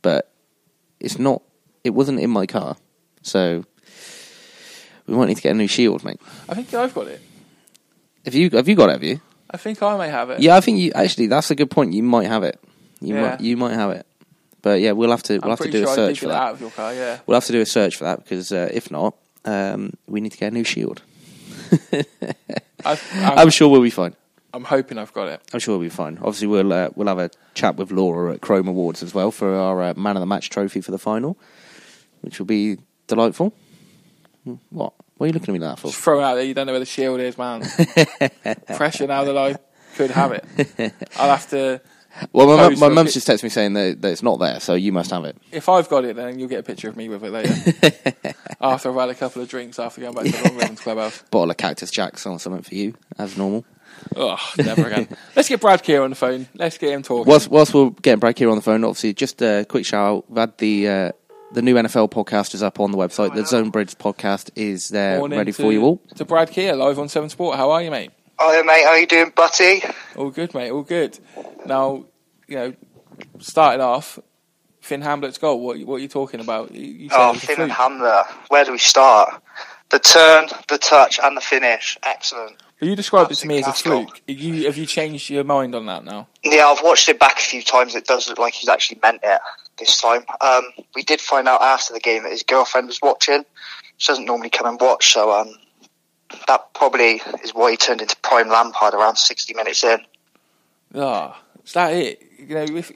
but it's not. It wasn't in my car, so we might need to get a new shield, mate. I think I've got it. Have you have you got it? Have you? I think I may have it. Yeah, I think you actually. That's a good point. You might have it. You Yeah. might you might have it, but yeah, we'll have to we'll I'm have to do sure a I search for that. out of your car. Yeah. We'll have to do a search for that because uh, if not, um, we need to get a new shield. I'm, I'm sure we'll be fine. I'm hoping I've got it. I'm sure we'll be fine. Obviously, we'll uh, we'll have a chat with Laura at Chrome Awards as well for our uh, Man of the Match trophy for the final, which will be delightful. Hmm, What? What are you looking at me like that for? Just throw it out there. You don't know where the shield is, man. Pressure now that I could have it. I'll have to. Well, my, mum- my mum's just texted me saying that, that it's not there, so you must have it. If I've got it, then you'll get a picture of me with it later. after I've had a couple of drinks after going back to the Long Ravens clubhouse. Bottle of Cactus Jacks or something for you, as normal. Oh, never again. Let's get Brad Kear on the phone. Let's get him talking. Whilst, whilst we're getting Brad here on the phone, obviously, just a quick shout out. We've had the uh, the new NFL podcast is up on the website. The Zone Bridge podcast is there, Morning ready to, for you all. To Brad Kear, live on Severn Sport. How are you, mate? Hi mate, how are you doing, Buttee? All good, mate. All good. Now, you know, starting off, Finn Hamlet's goal. What, what are you talking about? You, you Oh, it was a Finn and fluke. Hamler. Where do we start? The turn, the touch, and the finish. Excellent. But you described it to me as a Absolute fluke. You, have you changed your mind on that now? Yeah, I've watched it back a few times. It does look like he's actually meant it this time. Um, we did find out after the game that his girlfriend was watching. She doesn't normally come and watch, so um, that probably is why he turned into prime Lampard around 60 minutes in. Ah, is that it? You know, if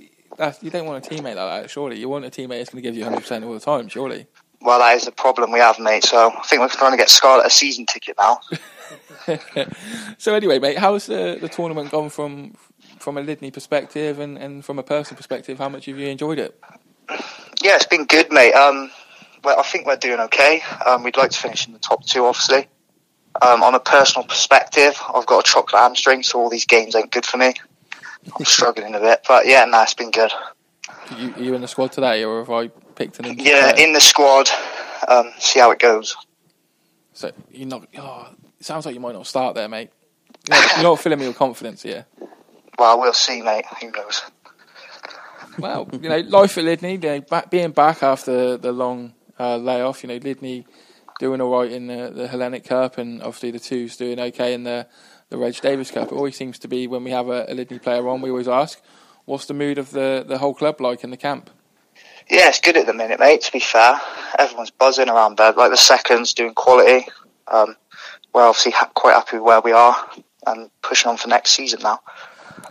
you don't want a teammate like that, surely you want a teammate that's going to give you 100 percent all the time, surely. Well, that is the problem we have, mate. So I think we're trying to get Scarlett a season ticket now. So anyway, mate, how's the, the tournament gone from from a Lydney perspective and, and from a personal perspective? How much have you enjoyed it? Yeah, it's been good, mate. Um, well, I think we're doing okay. Um, we'd like to finish in the top two, obviously. Um, on a personal perspective, I've got a chocolate hamstring, so all these games ain't good for me. I'm struggling a bit, but yeah, no, it's been good. Are you, are you in the squad today, or have I picked an? Yeah, in the squad. Um, see how it goes. So you're not. Oh, it sounds like you might not start there, mate. You're not, you're not filling me with confidence here. Well, we'll see, mate. Who knows? Well, you know, life at Lydney, you know, being back after the long uh, layoff, you know, Lydney doing all right in the, the Hellenic Cup, and obviously the twos doing okay in the the Reg Davis Cup. It always seems to be when we have a, a Lydney player on, we always ask, what's the mood of the, the whole club like in the camp? Yeah, it's good at the minute, mate. To be fair, everyone's buzzing around there. Like the seconds doing quality. Um, we're obviously ha- quite happy with where we are and pushing on for next season now.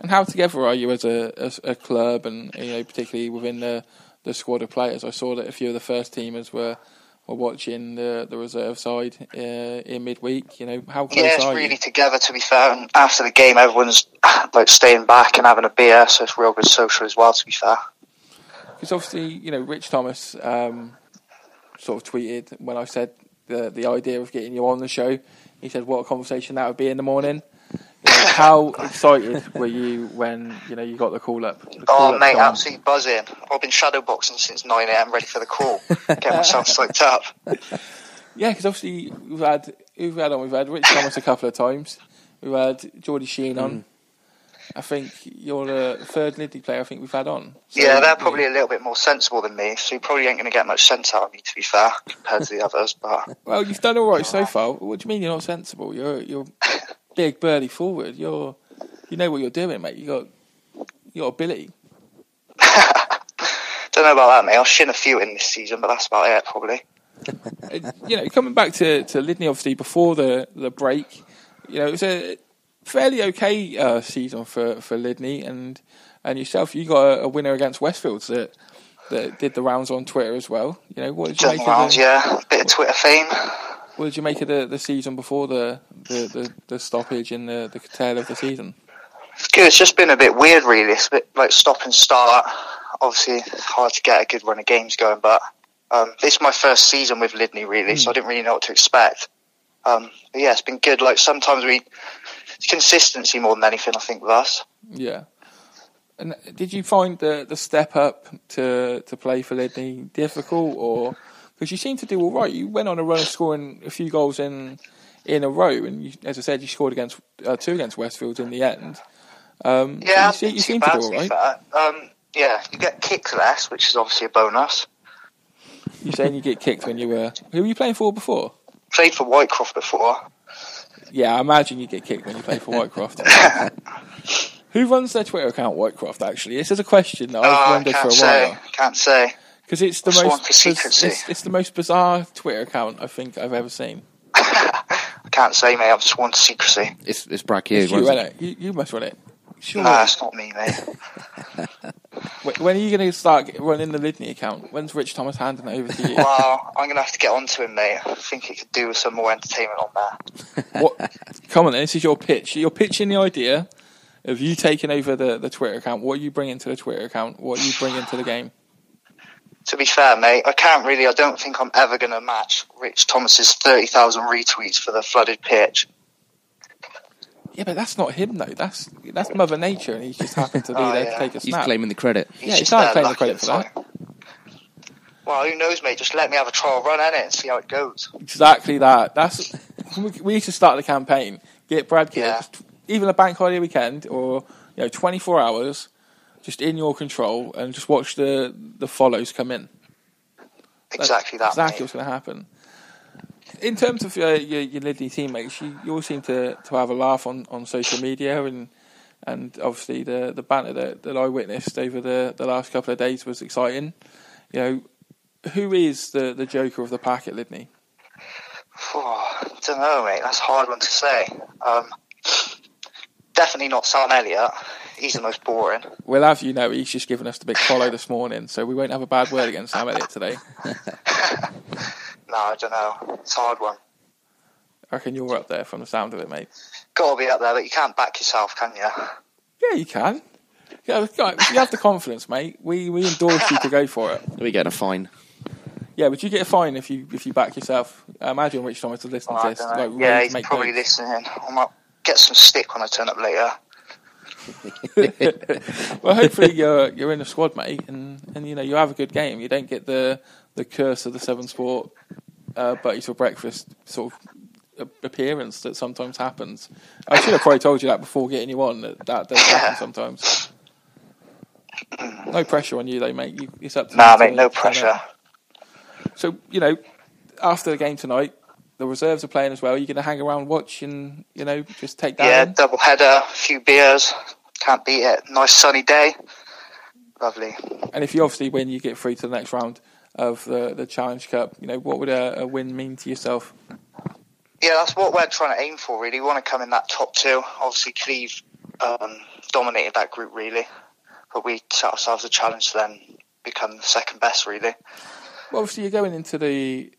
And how together are you as a as a club, and you know, particularly within the the squad of players? I saw that a few of the first teamers were were watching the the reserve side uh, in midweek. You know, how close Yeah, it's really you? together to be fair. And after the game, everyone's like staying back and having a beer, so it's real good social as well. To be fair, Because obviously, you know, Rich Thomas um, sort of tweeted when I said the the idea of getting you on the show. He said, "What a conversation that would be in the morning." You know, how excited were you when you know you got the call up? The call oh up mate, gone? absolutely buzzing. I've been shadowboxing since nine a.m. ready for the call. Get myself psyched up. Yeah, because obviously we've had we've had on we've had Rich Thomas a couple of times. We've had Geordie Sheen on. Mm. I think you're the third Lydney player I think we've had on. So, yeah, they're probably a little bit more sensible than me, so you probably ain't going to get much sense out of me, to be fair, compared to the others. But Well, you've done all right so far. What do you mean you're not sensible? You're you're big birdie forward. You're you know what you're doing, mate. You got you got ability. don't know about that, mate. I'll shin a few in this season, but that's about it, probably. Uh, you know, coming back to to Lydney, obviously before the the break, you know, it was a fairly okay uh, season for for Lydney and and yourself. You got a, a winner against Westfields that that did the rounds on Twitter as well. You know, what did you Done make rounds, of the, yeah. Bit of Twitter fame. What did you make of the, the season before the, the, the, the stoppage and the, the tail of the season? It's good. It's just been a bit weird, really. It's a bit like stop and start. Obviously, it's hard to get a good run of games going, but um, this is my first season with Lydney, really, so I didn't really know what to expect. Um, but yeah, it's been good. Like sometimes we, it's consistency more than anything, I think, with us. Yeah. And did you find the, the step up to, to play for Lydney difficult, or because you seem to do all right? You went on a run of scoring a few goals in in a row, and you, as I said, you scored against uh, two against Westfield in the end. Um, Yeah, you, se- not you seem to do all right. Um, yeah, you get kicked less, which is obviously a bonus. You're saying you get kicked when you were who were you playing for before? Played for Whitecroft before. Yeah, I imagine you get kicked when you play for Whitecroft. Who runs their Twitter account, Whitecroft? Actually, this is a question that I've Oh, wondered for a say. while Can't say. Because it's the Sworn most for secrecy. it's, it's the most bizarre Twitter account I think I've ever seen. I can't say, mate. I've sworn to secrecy. It's it's Brad Hughes. You, run it? it. You, you must run it. Sure. Nah, it's not me, mate. Wh- When are you going to start running the Lydney account? When's Rich Thomas handing it over to you? well, I'm gonna have to get onto him, mate. I think he could do with some more entertainment on there. what? Come on, then. This is your pitch. You're pitching the idea of you taking over the, the Twitter account. What are you bringing to the Twitter account? What are you bringing to the game? To be fair, mate, I can't really. I don't think I'm ever gonna match Rich Thomas's thirty thousand retweets for the flooded pitch. Yeah, but that's not him though. That's that's Mother Nature, and he's just happened to be Oh, there yeah. to take a snap. He's snap. claiming the credit. He's Yeah, he's just can't there claim the credit for that. Well, who knows, mate? Just let me have a trial run at it and see how it goes. Exactly that. That's we, we need to start the campaign. Get Brad Kidd, Yeah. even a bank holiday weekend or you know 24 hours, just in your control, and just watch the the follows come in. That's Exactly that. Exactly mate. what's going to happen. In terms of your, your Lydney teammates, you, you all seem to, to have a laugh on, on social media, and and obviously the, the banter that, that I witnessed over the, the last couple of days was exciting. You know, who is the, the joker of the pack at Lydney? I don't know, mate. That's a hard one to say. Um, definitely not Sam Elliott. He's the most boring. Well, as you know, he's just given us the big follow this morning, so we won't have a bad word against Sam Elliott today. No, I don't know. It's a hard one. I reckon you're up there from the sound of it, mate. Got to be up there, but you can't back yourself, can you? Yeah, you can. Yeah, you have the confidence, mate. We we endorse you to go for it. We get a fine. Yeah, but you get a fine if you if you back yourself. I imagine Rich Thomas is listening Oh, to I this. don't like, yeah, he's probably notes. listening. I might get some stick when I turn up later. well, hopefully you're you're in the squad, mate, and, and you know you have a good game. You don't get the the curse of the Severn sport uh, Buttee's for breakfast sort of appearance that sometimes happens. I should have probably told you that before getting you on. That that does happen sometimes. No pressure on you, though, mate. You, it's up to Nah, to mate, no pressure. So you know, after the game tonight, the reserves are playing as well. You're going to hang around, watch, and you know, just take that. Yeah, in? double header, a few beers. Can't beat it. Nice sunny day. Lovely. And if you obviously win, you get through to the next round of the the Challenge Cup. You know, what would a, a win mean to yourself? Yeah, that's what we're trying to aim for, really. We want to come in that top two. Obviously, Cleeve um, dominated that group, really. But we set ourselves a challenge to then become the second best, really. Well, obviously, you're going into the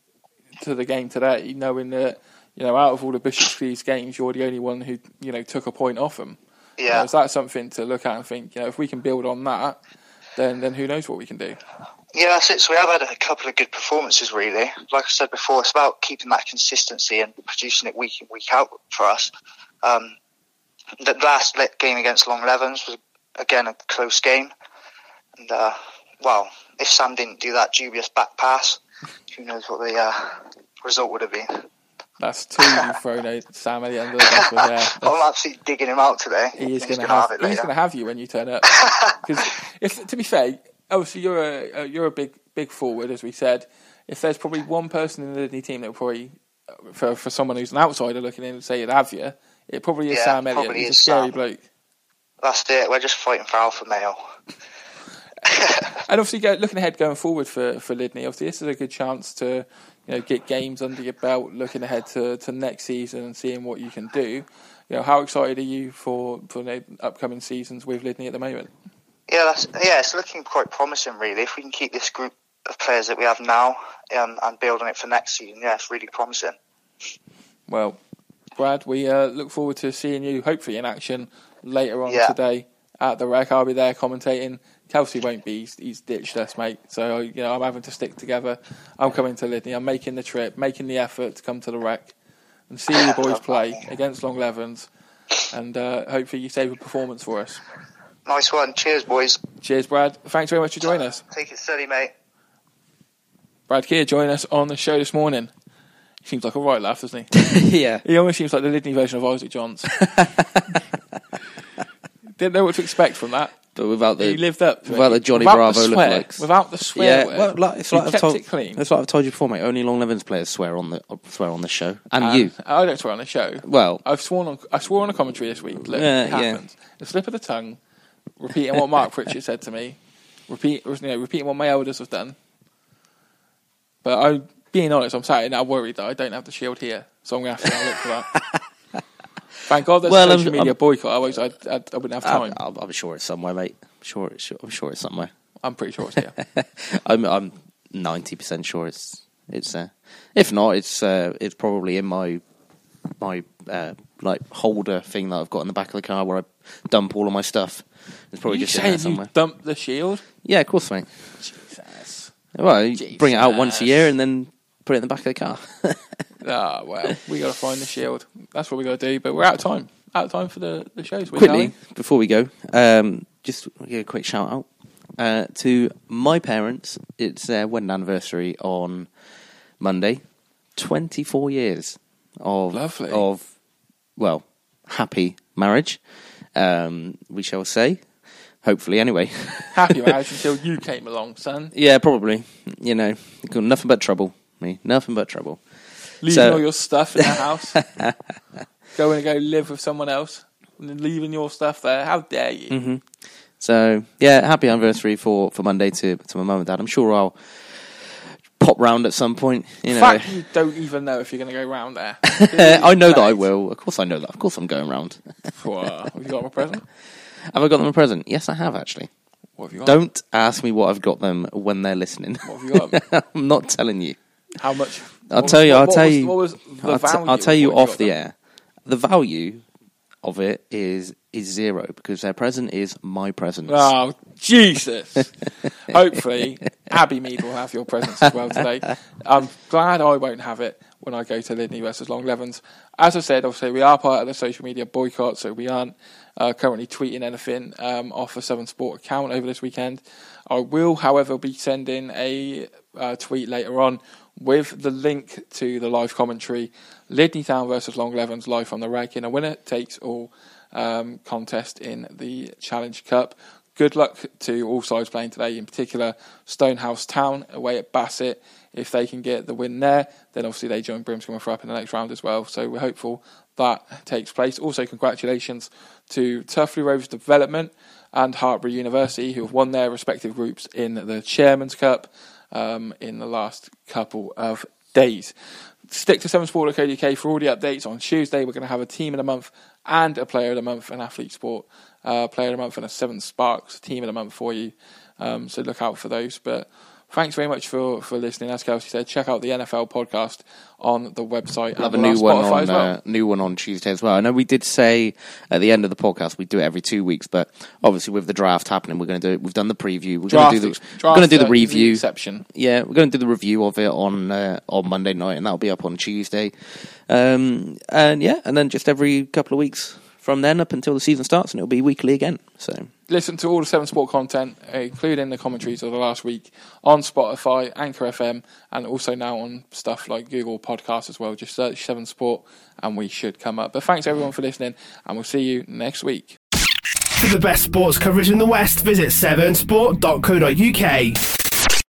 to the game today, knowing that you know out of all the Bishop's Cleeve games, you're the only one who you know took a point off them. Yeah. is that something to look at and think? You know, if we can build on that, then then who knows what we can do? Yeah, that's it. So we have had a couple of good performances, really. Like I said before, it's about keeping that consistency and producing it week in, week out for us. Um, the last game against Long Levens was, again, a close game. And, uh, well, if Sam didn't do that dubious back pass, who knows what the uh, result would have been. That's two you've thrown out Sam Elliott under the bus with there. I'm absolutely digging him out today. He is He's going to have, it he's going to have you when you turn up. Because if to be fair, obviously you're a uh, you're a big big forward, as we said. If there's probably one person in the Lydney team that would probably uh, for for someone who's an outsider looking in and say it'd have you, it probably is Yeah, Sam Elliott. He's a scary Sam. bloke. That's it. We're just fighting for alpha male. And obviously, go, looking ahead going forward for for Lydney, obviously this is a good chance to you know get games under your belt, looking ahead to, to next season and seeing what you can do. You know, how excited are you for for the upcoming seasons with Lydney at the moment? Yeah, that's yeah. It's looking quite promising, really. If we can keep this group of players that we have now um, and build on it for next season, yeah, it's really promising. Well, Brad, we uh, look forward to seeing you hopefully in action later on Yeah. today at the rec. I'll be there commentating. Kelsey won't be. He's, he's ditched us, mate. So you know I'm having to stick together. I'm coming to Lydney. I'm making the trip, making the effort to come to the rec and see you boys play against Long Levens, and uh, hopefully you save a performance for us. Nice one. Cheers, boys. Cheers, Brad. Thanks very much for joining us. Take it steady, mate. Brad Kear joining us on the show this morning. He seems like a right laugh, doesn't he? yeah. He almost seems like the Lydney version of Isaac Johns. Didn't know what to expect from that. But without he the lived up without the Johnny Without Bravo the swear, lookalikes. Without the swear yeah, word. well, like, it's He like I've kept told, it clean. That's what I've told you before, mate. Only Long Levens players swear on the swear on the show, and Um, you. I don't swear on the show. Well, I've sworn on. I swore on a commentary this week. Look, Yeah, it yeah. happened. The slip of the tongue, repeating what Mark Pritchard said to me, repeat, you know, repeating what my elders have done. But I, being honest, I'm sat now worried that I don't have the shield here, so I'm gonna have to look for that. Thank God there's Well, social I'm- media I'm- boycott. Otherwise, I'd, I'd, I wouldn't have time. I'm, I'm sure it's somewhere, mate. Sure, it's, I'm sure it's somewhere. I'm pretty sure it's here. I'm I'm ninety percent sure it's it's. Uh, if not, it's uh, it's probably in my my uh, like holder thing that I've got in the back of the car where I dump all of my stuff. It's probably you just in there somewhere. you dumped the shield? Yeah, of course, mate. Jesus. Well, you bring it out once a year and then put it in the back of the car. Ah, well, we got to find the shield. That's what we got to do. But we're out of time. Out of time for the the shows. Quickly before we go, um, just give a quick shout out uh, to my parents. It's their wedding anniversary on Monday. Twenty four years of Lovely. of well happy marriage. Um, we shall say, hopefully. Anyway, Happy marriage until you came along, son. yeah, probably. You know, got nothing but trouble. Me, nothing but trouble. Leaving So- all your stuff in the house. going to go live with someone else. And then leaving your stuff there. How dare you? hmm So yeah, happy anniversary for, for Monday to to my mum and dad. I'm sure I'll pop round at some point. You In know, fact, you don't even know if you're going to go round there. I know that I will. Of course, I know that. Of course, I'm going round. Have you got them a present? have I got them a present? Yes, I have actually. What have you got? Don't ask me what I've got them when they're listening. What have you got? I'm not telling you. How much? I'll tell was- you. what- I'll what tell was- you. What was the I'll, value? I'll tell you off the them? air. The value of it is is zero because their present is my present. Oh, Jesus. Hopefully, Abbeymead will have your presents as well today. I'm glad I won't have it when I go to Lydney versus Long Levens. As I said, obviously, we are part of the social media boycott, so we aren't uh, currently tweeting anything um, off the Severn Sport account over this weekend. I will, however, be sending a uh, tweet later on with the link to the live commentary Lydney Town versus Long Levens live on the rag in a winner takes all um, contest in the Challenge Cup. Good luck to all sides playing today, in particular Stonehouse Town away at Bassett. If they can get the win there, then obviously they join Brimscombe for up in the next round as well. So we're hopeful that takes place. Also, congratulations to Tuffley Rovers Development and Hartpury University, who have won their respective groups in the Chairman's Cup um, in the last couple of days. Stick to severnsport.co.uk for all the updates. On Tuesday, we're going to have a team of the month and a player of the month, an athlete sport uh, player of the month, and a Severn Sparks team of the month for you. Um, so look out for those. But thanks very much for, for listening. As Kelsey said, check out the NFL podcast on the website. We'll have a and on new one on well. uh, new one on Tuesday as well. I know we did say at the end of the podcast we do it every two weeks, but obviously with the draft happening, we're going to do it. We've done the preview. We're going to do the draft, we're going to do the review. exception. Yeah, we're going to do the review of it on uh, on Monday night, and that'll be up on Tuesday. Um, and yeah, and then just every couple of weeks from then up until the season starts, and it'll be weekly again. So Listen to all the Severn Sport content, including the commentaries of the last week, on Spotify, Anchor FM, and also now on stuff like Google Podcasts as well. Just search Severn Sport, and we should come up. But thanks everyone for listening, and we'll see you next week. For the best sports coverage in the West, visit severnsport.co.uk.